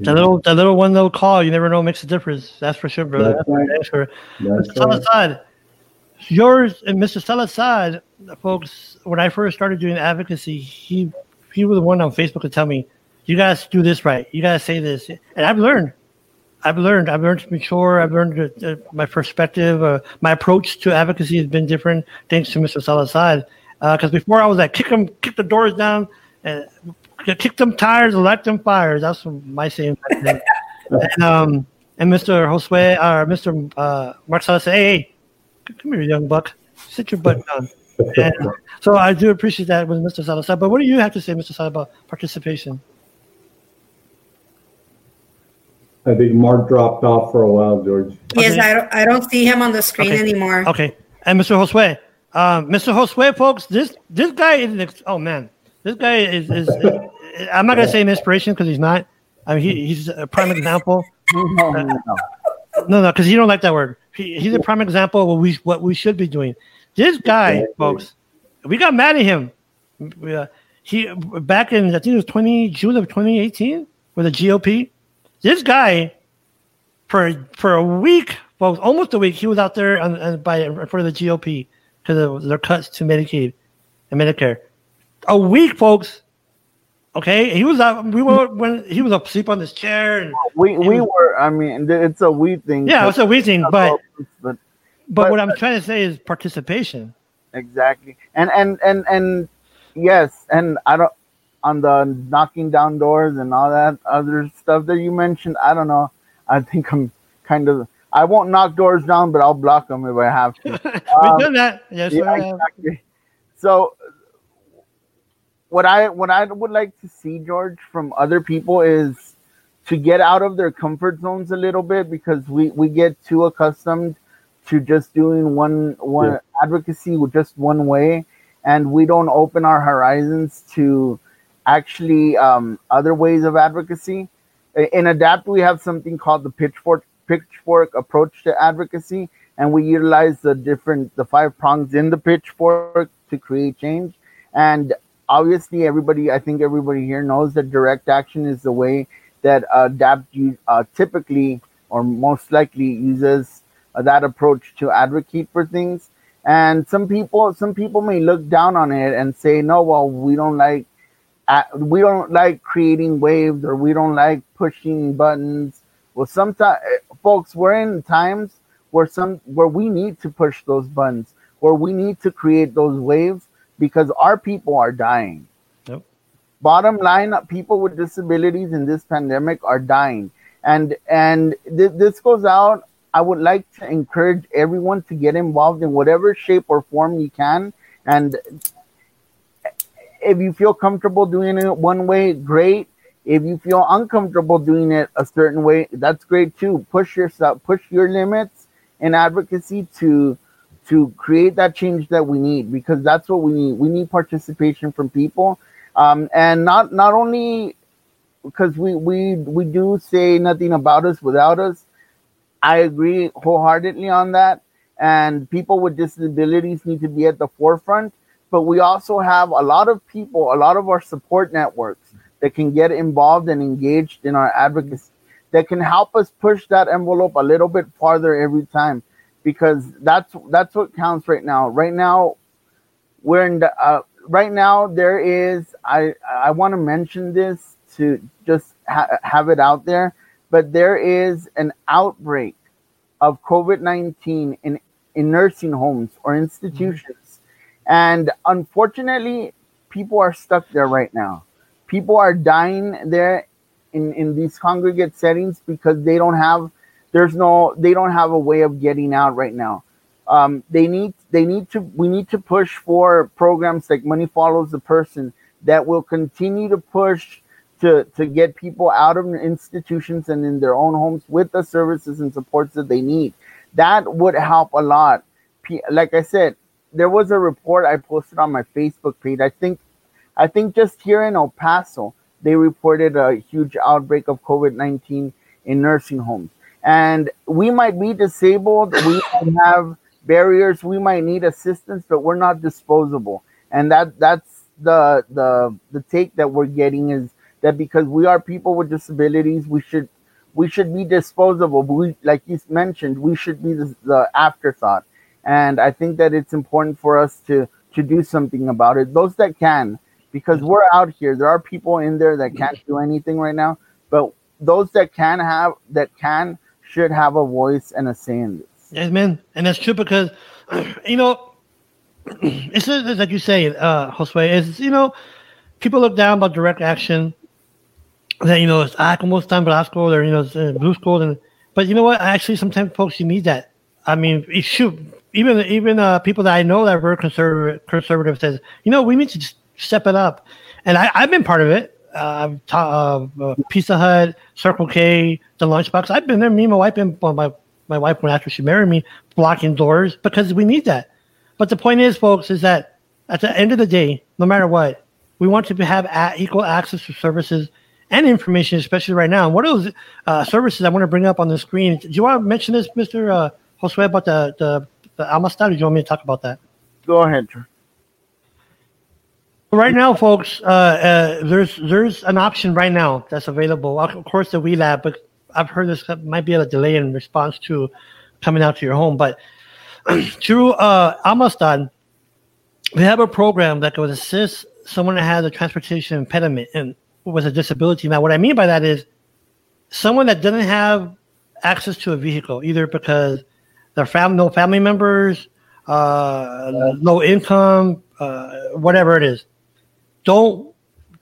That little, that little one little call, you never know, makes a difference. That's for sure, brother. That's right. That's for That's Mr. Salazar, yours and Mr. Salazar, folks. When I first started doing advocacy, he he was the one on Facebook to tell me, "You guys do this right. You guys say this," and I've learned. I've learned. I've learned to mature. I've learned that, uh, my perspective, uh, my approach to advocacy has been different thanks to Mr. Salazar. Because before I was like, kick them, kick the doors down, and kick them tires, light them fires. That's my saying. and um, and Mr. Josue or Mr. Uh, Mark Salazar, hey, hey, come here, young buck, sit your butt down. And so I do appreciate that with Mr. Salazar. But what do you have to say, Mr. Salazar, about participation? I think Mark dropped off for a while, George. Yes, Okay. I don't, I don't see him on the screen Okay. anymore. Okay, and Mr. Josue, um, Mr. Josue, folks, this this guy is an ex- oh man, this guy is is, is I'm not gonna say an inspiration because he's not. I mean, he, he's a prime example. No, no, no. No, no, because you don't like that word. He, he's a prime example of what we what we should be doing. This guy, folks, we got mad at him. We, uh, he back in I think it was 20 June of 2018 with the GOP. This guy, for for a week, folks, almost a week, he was out there on, on by in front of the GOP because of their cuts to Medicaid and Medicare. A week, folks. Okay, he was out. We were when he was asleep on his chair, and oh, We we were. I mean, it's a we thing. yeah, it's a weird thing, but but but But- what I'm trying to say is participation. exactly and and and and yes and i don't on the knocking down doors and all that other stuff that you mentioned i don't know i think i'm kind of i won't knock doors down but i'll block them if i have to We've done that. Yes, yeah, exactly. so what i what i would like to see george from other people is to get out of their comfort zones a little bit because we we get too accustomed to just doing one one Yeah. advocacy with just one way and we don't open our horizons to actually um, other ways of advocacy. In adapt we have something called the pitchfork pitchfork approach to advocacy and we utilize the different the five prongs in the pitchfork to create change. And obviously everybody i think everybody here knows that direct action is the way that adapt uh, typically or most likely uses uh, that approach to advocate for things. And some people some people may look down on it and say no well we don't like uh, we don't like creating waves or we don't like pushing buttons. Well sometimes folks we're in times where some where we need to push those buttons where we need to create those waves because our people are dying. Yep. bottom line people with disabilities in this pandemic are dying. And and th- this goes out. I would like to encourage everyone to get involved in whatever shape or form you can. And if you feel comfortable doing it one way great. If you feel uncomfortable doing it a certain way that's great too. Push yourself push your limits and advocacy to to create that change that we need because that's what we need. We need participation from people. Um, and not not only because we we we do say nothing about us without us. I agree wholeheartedly on that. And people with disabilities need to be at the forefront but we also have a lot of people a lot of our support networks that can get involved and engaged in our advocacy that can help us push that envelope a little bit farther every time because that's that's what counts right now. Right now we're in the uh, right now there is i i want to mention this to just ha- have it out there but there is an outbreak of covid-19 in in nursing homes or institutions and unfortunately people are stuck there right now. People are dying there in in these congregate settings because they don't have there's no they don't have a way of getting out right now. Um, they need they need to we need to push for programs like money follows the person that will continue to push to to get people out of institutions and in their own homes with the services and supports that they need. That would help a lot. Like i said there was a report i posted on my facebook page. I think i think just here in el paso they reported a huge outbreak of covid-19 in nursing homes. And we might be disabled we have barriers we might need assistance but we're not disposable. And that that's the the the take that we're getting is that because we are people with disabilities we should we should be disposable. We like you mentioned we should be the, the afterthought and i think that it's important for us to to do something about it those that can because we're out here there are people in there that can't do anything right now but those that can have that can should have a voice and a say in this Yes, man, and that's true because you know it's like you say, uh, Josue. Is you know people look down about direct action. That you know it's ah como están Blasco or you know it's, uh, blue school and but you know what? Actually, sometimes folks you need that. I mean, it should even even uh, people that I know that were conservative conservative says you know we need to step it up, and I, I've been part of it. Uh, ta- uh, Pizza Hut, Circle K, the Lunchbox. I've been there. Me and my wife been well, my my wife when after she married me, blocking doors because we need that. But the point is, folks, is that at the end of the day, no matter what, we want to have a- equal access to services and information, especially right now. And what are those uh, services I want to bring up on the screen? Do you want to mention this, Mr. Uh, Josue, about the, the, the Amistad, do you want me to talk about that? Go ahead. Right now, folks, uh, uh, there's there's an option right now that's available. Of course, the WeLab, but I've heard this might be a delay in response to coming out to your home. But through uh, Amistad, we have a program that would assist someone that has a transportation impediment and with a disability. Now, what I mean by that is someone that doesn't have access to a vehicle, either because their family, no family members, uh, low income, uh, whatever it is. Don't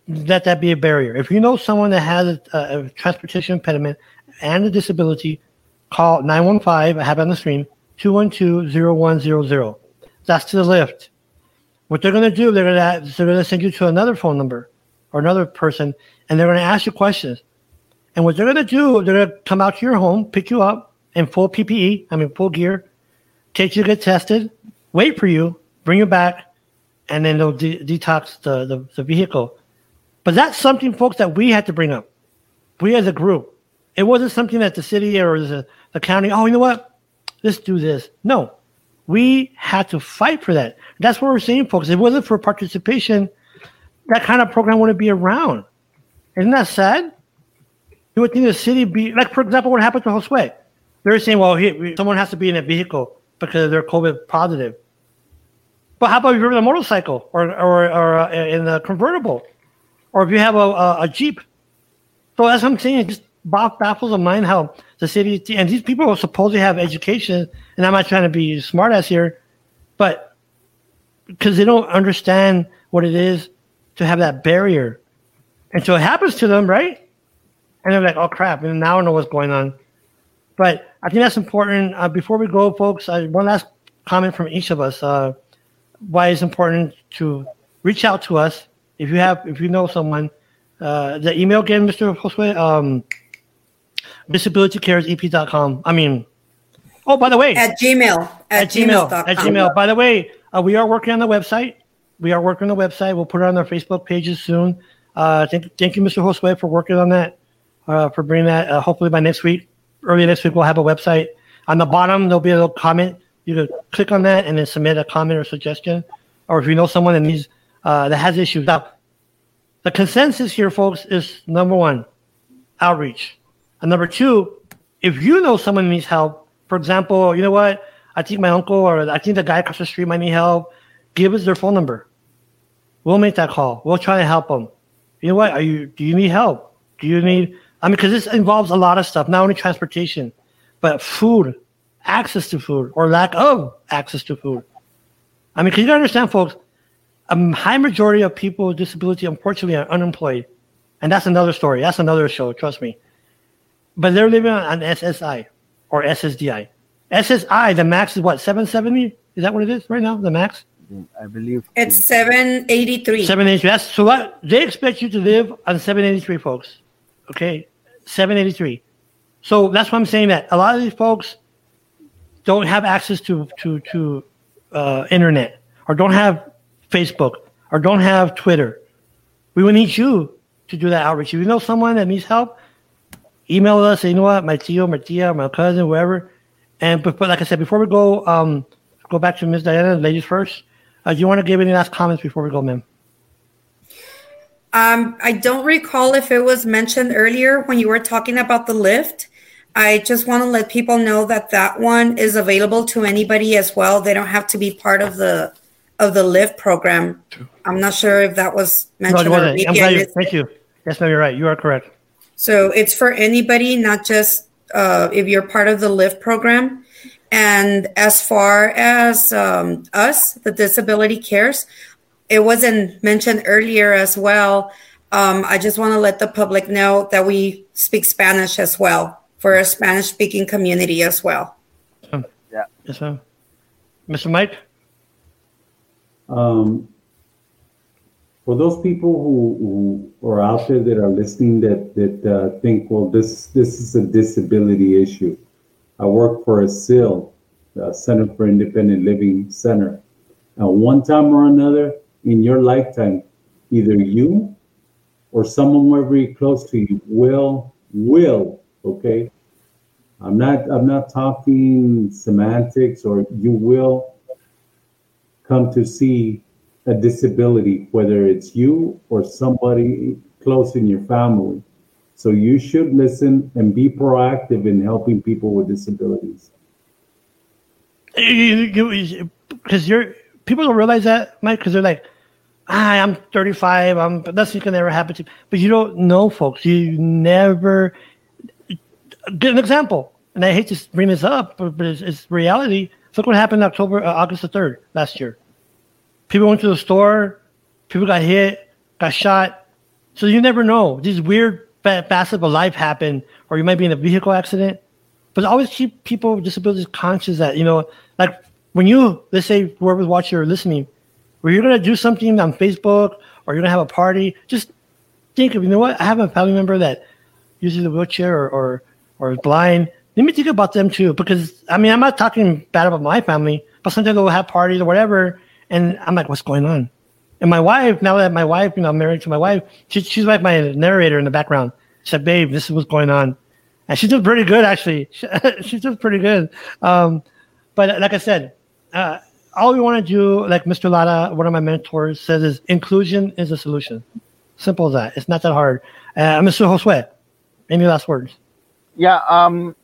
let that be a barrier. If you know someone that has a, a transportation impediment and a disability, call 915, I have it on the screen, 212-0100. That's to the lift. What they're going to do, they're going to they're going to send you to another phone number or another person, and they're going to ask you questions. And what they're going to do, they're going to come out to your home, pick you up in full PPE, I mean full gear, take you to get tested, wait for you, bring you back, and then they'll de- detox the, the, the vehicle. But that's something, folks, that we had to bring up. We as a group. It wasn't something that the city or the, the county, oh, you know what? Let's do this. No, we had to fight for that. That's what we're saying, folks. If it wasn't for participation, that kind of program wouldn't be around. Isn't that sad? You would think the city be like, for example, what happened to Josue? They're saying, well, he, someone has to be in a vehicle because they're COVID positive. But how about if you're in a motorcycle or or, or uh, in a convertible, or if you have a, a, a jeep? So as I'm saying, it just baffles of mind how the city and these people are supposed to have education, and I'm not trying to be smart ass here, but because they don't understand what it is to have that barrier, and so it happens to them, right? And they're like, "Oh crap!" And now I know what's going on. But I think that's important. Uh, before we go, folks, I, one last comment from each of us. Uh, why it's important to reach out to us if you have if you know someone. Uh, the email again, Mr. Josue, um, disabilitycaresep.com. I mean, oh, by the way, at Gmail. At, at Gmail. At Gmail. By the way, uh, we are working on the website. We are working on the website. We'll put it on our Facebook pages soon. Uh, thank, thank you, Mr. Josue, for working on that, uh, for bringing that. Uh, hopefully by next week, early next week, we'll have a website. On the bottom, there'll be a little comment. You can click on that and then submit a comment or suggestion. Or if you know someone that needs, uh, that has issues. Now, the consensus here, folks, is number one, outreach. And number two, if you know someone needs help, for example, you know what? I think my uncle or I think the guy across the street might need help. Give us their phone number. We'll make that call. We'll try to help them. You know what? Are you? Do you need help? Do you need? I mean, because this involves a lot of stuff, not only transportation, but food, access to food, or lack of access to food. I mean, because you gotta understand, folks, a high majority of people with disability, unfortunately, are unemployed. and that's another story. That's another show. Trust me. But they're living on SSI or SSDI. SSI, the max is what 770. Is that what it is right now? The max. I believe It's 783. 783. That's so what they expect you to live on 783, folks. Okay, 783. So that's why I'm saying that a lot of these folks don't have access to to to uh, internet or don't have Facebook or don't have Twitter. We would need you to do that outreach. If you know someone that needs help, email us. Say, you know what, my tio, my tia, my cousin, whoever. And but like I said, before we go, um, go back to Ms. Diana, ladies first. Uh, do you want to give any last comments before we go, ma'am? Um, I don't recall if it was mentioned earlier when you were talking about the lift. I just want to let people know that that one is available to anybody as well. They don't have to be part of the of the lift program. I'm not sure if that was No, mentioned. it or wasn't. I'm I glad you, thank you. Yes, ma'am, you're right. You are correct. So it's for anybody, not just uh, if you're part of the LIFT program. And as far as um, us, the Disability Cares, it wasn't mentioned earlier as well. Um, I just want to let the public know that we speak Spanish as well for a Spanish speaking community as well. Yeah. Yes, ma'am. Mr. Mike? Um, for those people who, who are out there that are listening that that uh, think, well, this this is a disability issue. I work for a CIL, uh, Center for Independent Living Center, and one time or another in your lifetime, either you or someone very close to you will will okay. I'm not I'm not talking semantics or you will come to see a disability, whether it's you or somebody close in your family. So you should listen and be proactive in helping people with disabilities. Because you're people don't realize that, Mike. Because they're like, ah, I'm 35. I'm nothing can ever happen to. me. But you don't know, folks. You never get an example. And I hate to bring this up, but, it's, it's reality. Look what happened October, uh, August the third last year. People went to the store. People got hit, got shot. So you never know. These weird fa- facets of life happen, or you might be in a vehicle accident. But always keep people with disabilities conscious that you know, like when you let's say whoever's watching or listening, where you're gonna do something on Facebook or you're gonna have a party, just think of you know what I have a family member that uses a wheelchair or or, or is blind. Let me think about them too, because I mean I'm not talking bad about my family, but sometimes they'll have parties or whatever, and I'm like, what's going on? And my wife, now that my wife, you know, I'm married to my wife, she, she's like my narrator in the background. She said, babe, this is what's going on. And she's doing pretty good, actually. She, she did pretty good. Um, but like I said, uh, all we want to do, like Mr. Lara, one of my mentors, says, is inclusion is a solution. Simple as that. It's not that hard. Uh, Mr. Josue, any last words? Yeah, um,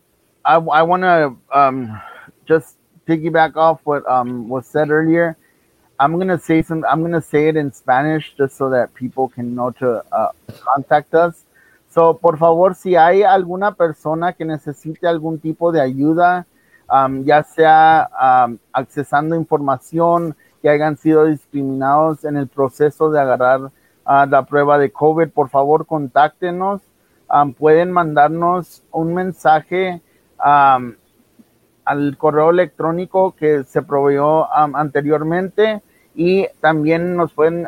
I, I want to um, just piggyback off what um, was said earlier. I'm gonna say some. I'm gonna say it in Spanish just so that people can know to uh, contact us. So, por favor, si hay alguna persona que necesite algún tipo de ayuda, ya sea accesando información, que hayan sido discriminados en el proceso de agarrar uh, la prueba de COVID, por favor, contáctenos. Pueden mandarnos un mensaje al correo electrónico que se proveyó anteriormente y también nos pueden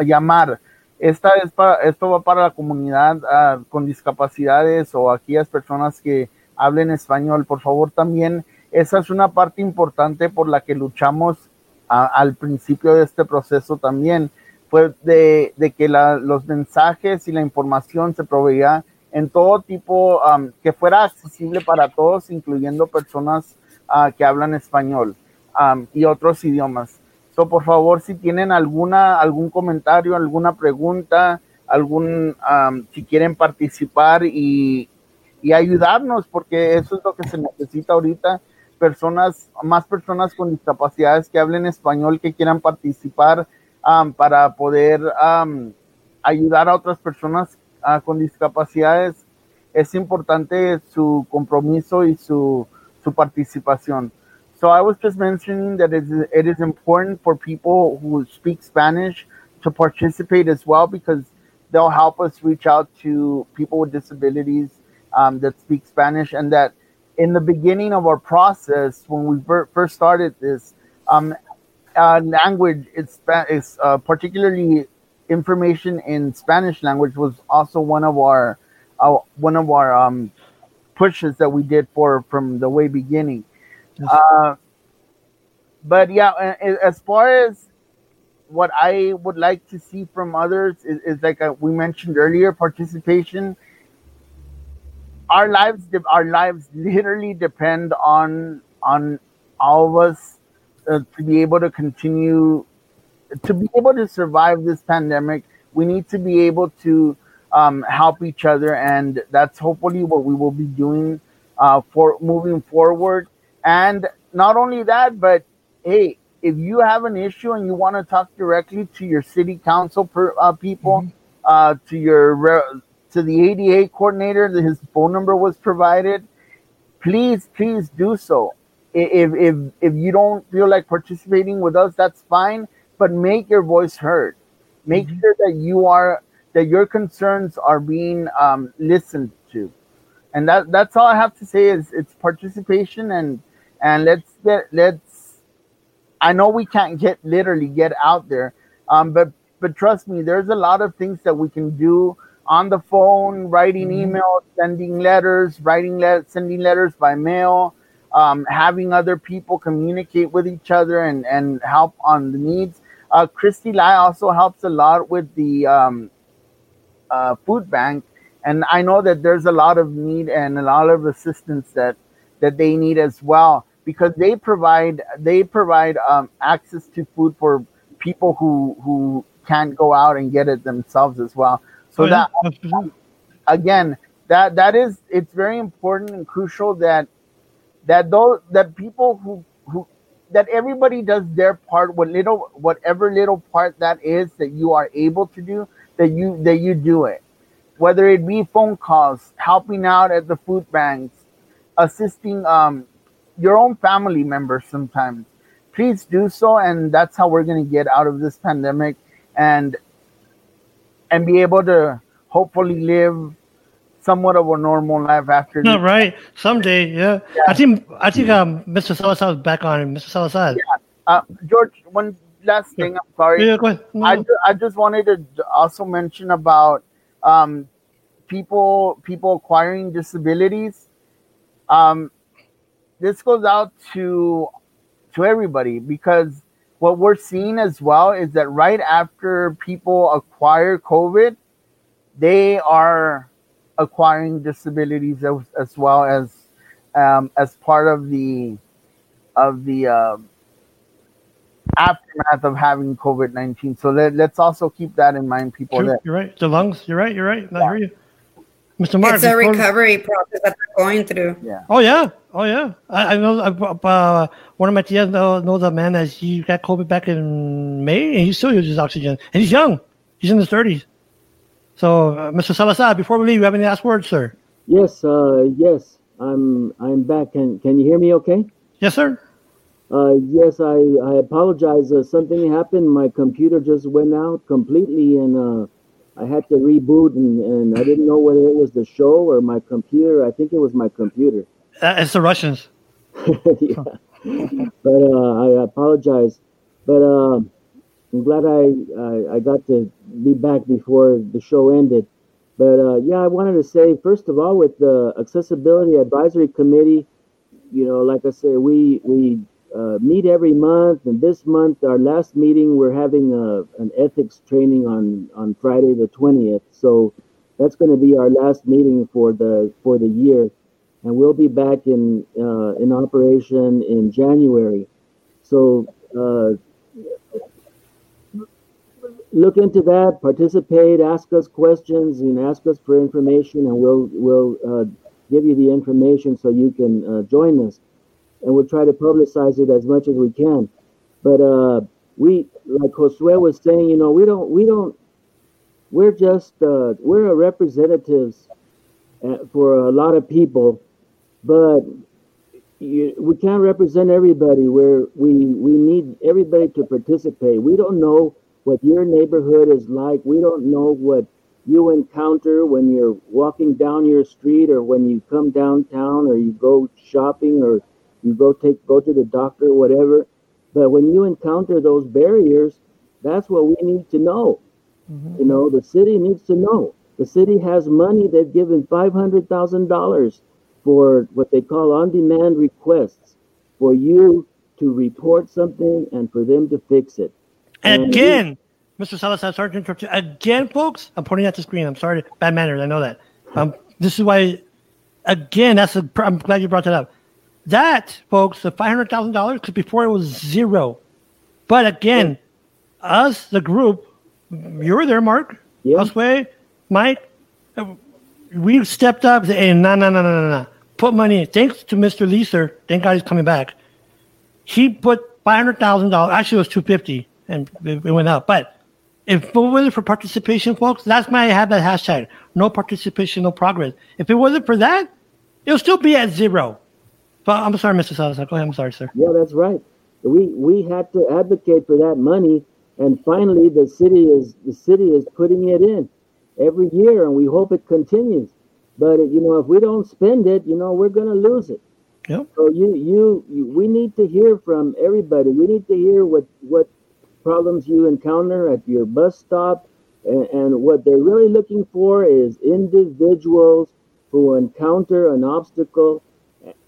llamar. Esta es para, esto va para la comunidad ah, con discapacidades o aquellas personas que hablen español. Por favor, también esa es una parte importante por la que luchamos al principio de este proceso también. Fue de, de que los mensajes y la información se proveía en todo tipo, que fuera accesible para todos, incluyendo personas ah, que hablan español y otros idiomas. So, por favor, si tienen alguna, algún comentario, alguna pregunta, algún, si quieren participar y, y ayudarnos, porque eso es lo que se necesita ahorita, personas, más personas con discapacidades que hablen español, que quieran participar para poder um, ayudar a otras personas ah, con discapacidades. Es importante su compromiso y su, participación. So I was just mentioning that it is important for people who speak Spanish to participate as well because they'll help us reach out to people with disabilities um, that speak Spanish, and that in the beginning of our process, when we fir- first started this, um, uh, language it's, is uh, particularly information in Spanish language was also one of our uh, one of our um, pushes that we did for from the way beginning. Uh, but yeah, as far as what I would like to see from others is, is like a, uh, we mentioned earlier, participation. Our lives, our lives literally depend on on all of us uh, to be able to continue, to be able to survive this pandemic. We need to be able to um, help each other, and that's hopefully what we will be doing uh, for moving forward. And not only that, but hey, if you have an issue and you want to talk directly to your city council per, uh, people, mm-hmm. uh, to your to the ADA coordinator, his phone number was provided. Please, please do so. If if if you don't feel like participating with us, that's fine. But make your voice heard. Make mm-hmm. sure that you are that your concerns are being um, listened to, and that that's all I have to say. Is it's participation and and let's get let's. I know we can't get literally get out there, um, but but trust me, there's a lot of things that we can do on the phone, writing mm-hmm. emails, sending letters, writing let sending letters by mail, um, having other people communicate with each other and and help on the needs. Uh, Christy Lai also helps a lot with the um, uh, food bank, and I know that there's a lot of need and a lot of assistance that that they need as well because they provide they provide um, access to food for people who who can't go out and get it themselves as well. So oh, yeah. that again, that that is it's very important and crucial that that those that people who who that everybody does their part what little whatever little part that is that you are able to do that you that you do it. Whether it be phone calls helping out at the food banks assisting um your own family members sometimes. Please do so and that's how we're going to get out of this pandemic. And and be able to hopefully live somewhat of a normal life after. No, right. Someday, yeah. yeah. I think I think um, Mr. Salazar is back on. Mr. Salazar. Yeah. Uh, George, one last thing. I'm sorry. Yeah, go ahead. No. I, I just wanted to also mention about um, people people acquiring disabilities. Um, this goes out to to everybody because what we're seeing as well is that right after people acquire COVID, they are acquiring disabilities as, as well as um, as part of the of the uh, aftermath of having COVID nineteen. So let, us also keep that in mind, people. True, you're right. The lungs. You're right. You're right. I hear you, Mr. Mark. It's a recovery process that they're going through. Yeah. Oh yeah. Oh yeah. I, I know. Uh, one of my tias know, knows a man that he got COVID back in May, and he still uses oxygen, and he's young. He's in his thirties. So, uh, Mr. Salazar, before we leave, you have any last words, sir? Yes, uh, yes, I'm I'm back. Can can you hear me? Okay. Yes, sir. Uh, yes, I I apologize. Uh, something happened. My computer just went out completely, and uh, I had to reboot, and, and I didn't know whether it was the show or my computer. I think it was my computer. Uh, it's the Russians. yeah. but uh, I apologize. But uh, I'm glad I, I, I got to be back before the show ended. But uh, yeah, I wanted to say first of all, with the Accessibility Advisory Committee, you know, like I say, we we uh, meet every month, and this month, our last meeting, we're having a, an ethics training on on Friday the twentieth. So that's going to be our last meeting for the for the year, and we'll be back in uh, in operation in January. So uh, look into that, participate, ask us questions, and ask us for information, and we'll we'll uh, give you the information so you can uh, join us, and we'll try to publicize it as much as we can. But uh, we, like Josue was saying, you know, we don't we don't we're just uh, we're representatives uh, for a lot of people, but you, we can't represent everybody. Where we we need everybody to participate. We don't know what your neighborhood is like. We don't know what you encounter when you're walking down your street or when you come downtown or you go shopping or you go take go to the doctor whatever but when you encounter those barriers that's what we need to know Mhm. you know the city needs to know the city has money they've given $500000 for what they call on-demand requests for you to report something and for them to fix it And we- Again, Mr. Salazar, sorry to interrupt you. Again, folks, I'm pointing at the screen. I'm sorry, bad manners. I know that. Um, this is why. Again, that's a. I'm glad you brought that up. That, folks, the five hundred thousand dollars, because before it was zero. But again, us, the group, you were there, Mark. Yeah. Josue, Mike, we stepped up and no, no, no, no, no, no. Put money in. Thanks to Mr. Leeser. Thank God he's coming back. He put five hundred thousand dollars. Actually, it was two fifty, and it, it went up. But if it wasn't for participation, folks, that's why I have that hashtag. No participation, no progress. If it wasn't for that, it'll still be at zero. But I'm sorry, Mr. Salazar. Go ahead. I'm sorry, sir. Yeah, that's right. We we had to advocate for that money, and finally, the city is the city is putting it in every year, and we hope it continues. But you know, if we don't spend it, you know, we're going to lose it. Yep. So you, you you we need to hear from everybody. We need to hear what what problems you encounter at your bus stop, and, and what they're really looking for is individuals who encounter an obstacle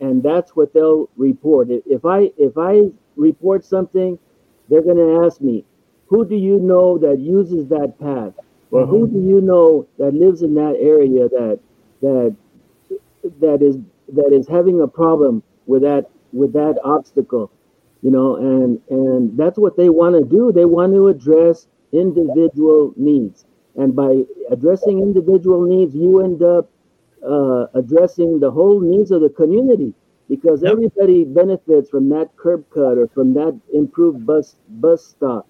and that's what they'll report. If- I if I report something, they're going to ask me, "Who do you know that uses that path?" Or who mm-hmm. do you know that lives in that area that that that is that is having a problem with that with that obstacle? You know, and and that's what they want to do. They want to address individual needs, and by addressing individual needs, you end up uh, addressing the whole needs of the community because everybody benefits from that curb cut or from that improved bus bus stop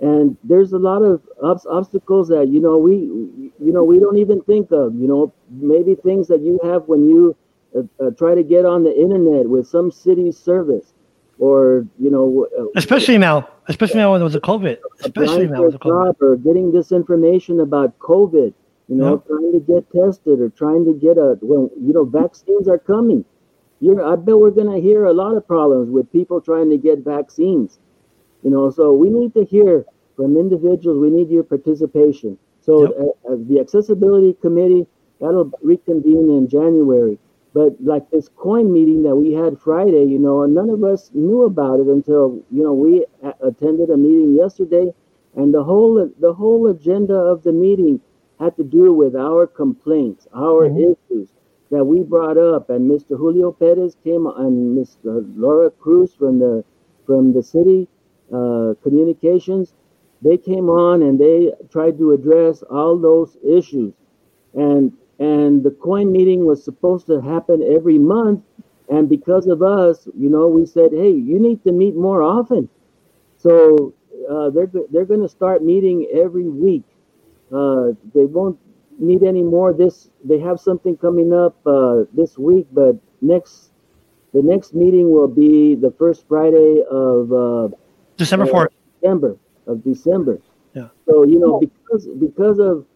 and there's a lot of obs- obstacles that you know we you know we don't even think of you know maybe things that you have when you uh, uh, try to get on the internet with some city service or you know uh, Especially now. Especially now when there was a COVID. Especially now with the COVID. or getting this information about COVID, you know, Yep. trying to get tested or trying to get a well, you know, vaccines are coming. You're, I bet we're gonna hear a lot of problems with people trying to get vaccines. You know, so we need to hear from individuals. We need your participation. So uh, uh, the accessibility committee that'll reconvene in January. But like this coin meeting that we had Friday, you know, none of us knew about it until you know we a- attended a meeting yesterday, and the whole the whole agenda of the meeting had to do with our complaints, our issues that we brought up, and Mr. Julio Perez came and Ms. Laura Cruz from the from the city uh, communications. They came on and they tried to address all those issues, and and the coin meeting was supposed to happen every month, and because of us, you know, we said, hey, you need to meet more often. So uh, they're they're going to start meeting every week. Uh, they won't meet anymore. This they have something coming up uh, this week, but next the next meeting will be the first Friday of uh, December uh, 4th. December of December. Yeah. So you know because because of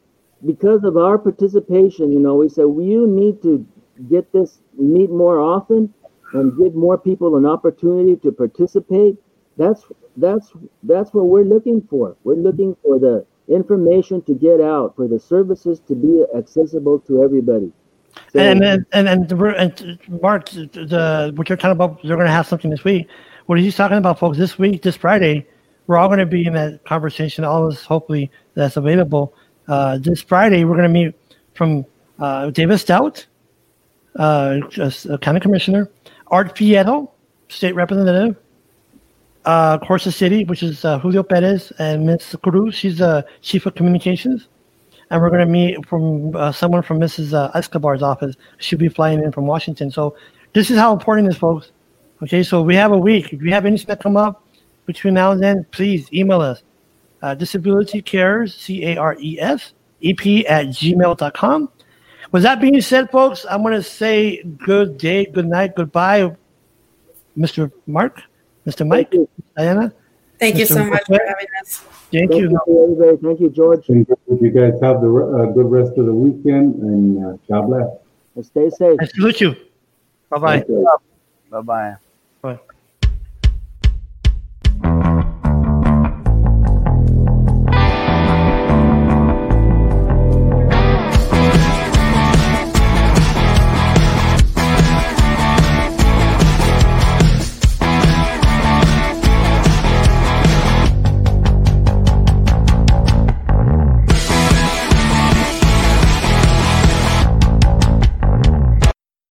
because of our participation, you know, we said well, you need to get this meet more often and give more people an opportunity to participate. That's that's that's what we're looking for. We're looking for the information to get out, for the services to be accessible to everybody. So- And and and and, and Mark, the, what you're talking about, they're going to have something this week. What he's talking about, folks, this week, this Friday, we're all going to be in that conversation. All of us, hopefully, that's available. Uh, this Friday, we're going to meet from uh, Stout, uh, just a county commissioner, Art Fierro, state representative, uh, Corsa City, which is uh, Julio Perez, and Ms. Cruz, she's the chief of communications and we're going to meet from uh, someone from Mrs. Uh, Escobar's office. She'll be flying in from Washington. So this is how important this, folks. Okay, so we have a week. If you have anything that come up between now and then, please email us. Uh, disability cares, C-A-R-E-S, EP at gmail.com. With that being said, folks, I'm going to say good day, good night, goodbye, Mr. Mark, Mr. Mike, Diana. Thank you Mr. so much for having us. Thank Thank you. you. Thank you, George. And You guys have the uh, good rest of the weekend and uh, God bless. And stay safe. I salute you. Bye bye. Bye bye. Bye.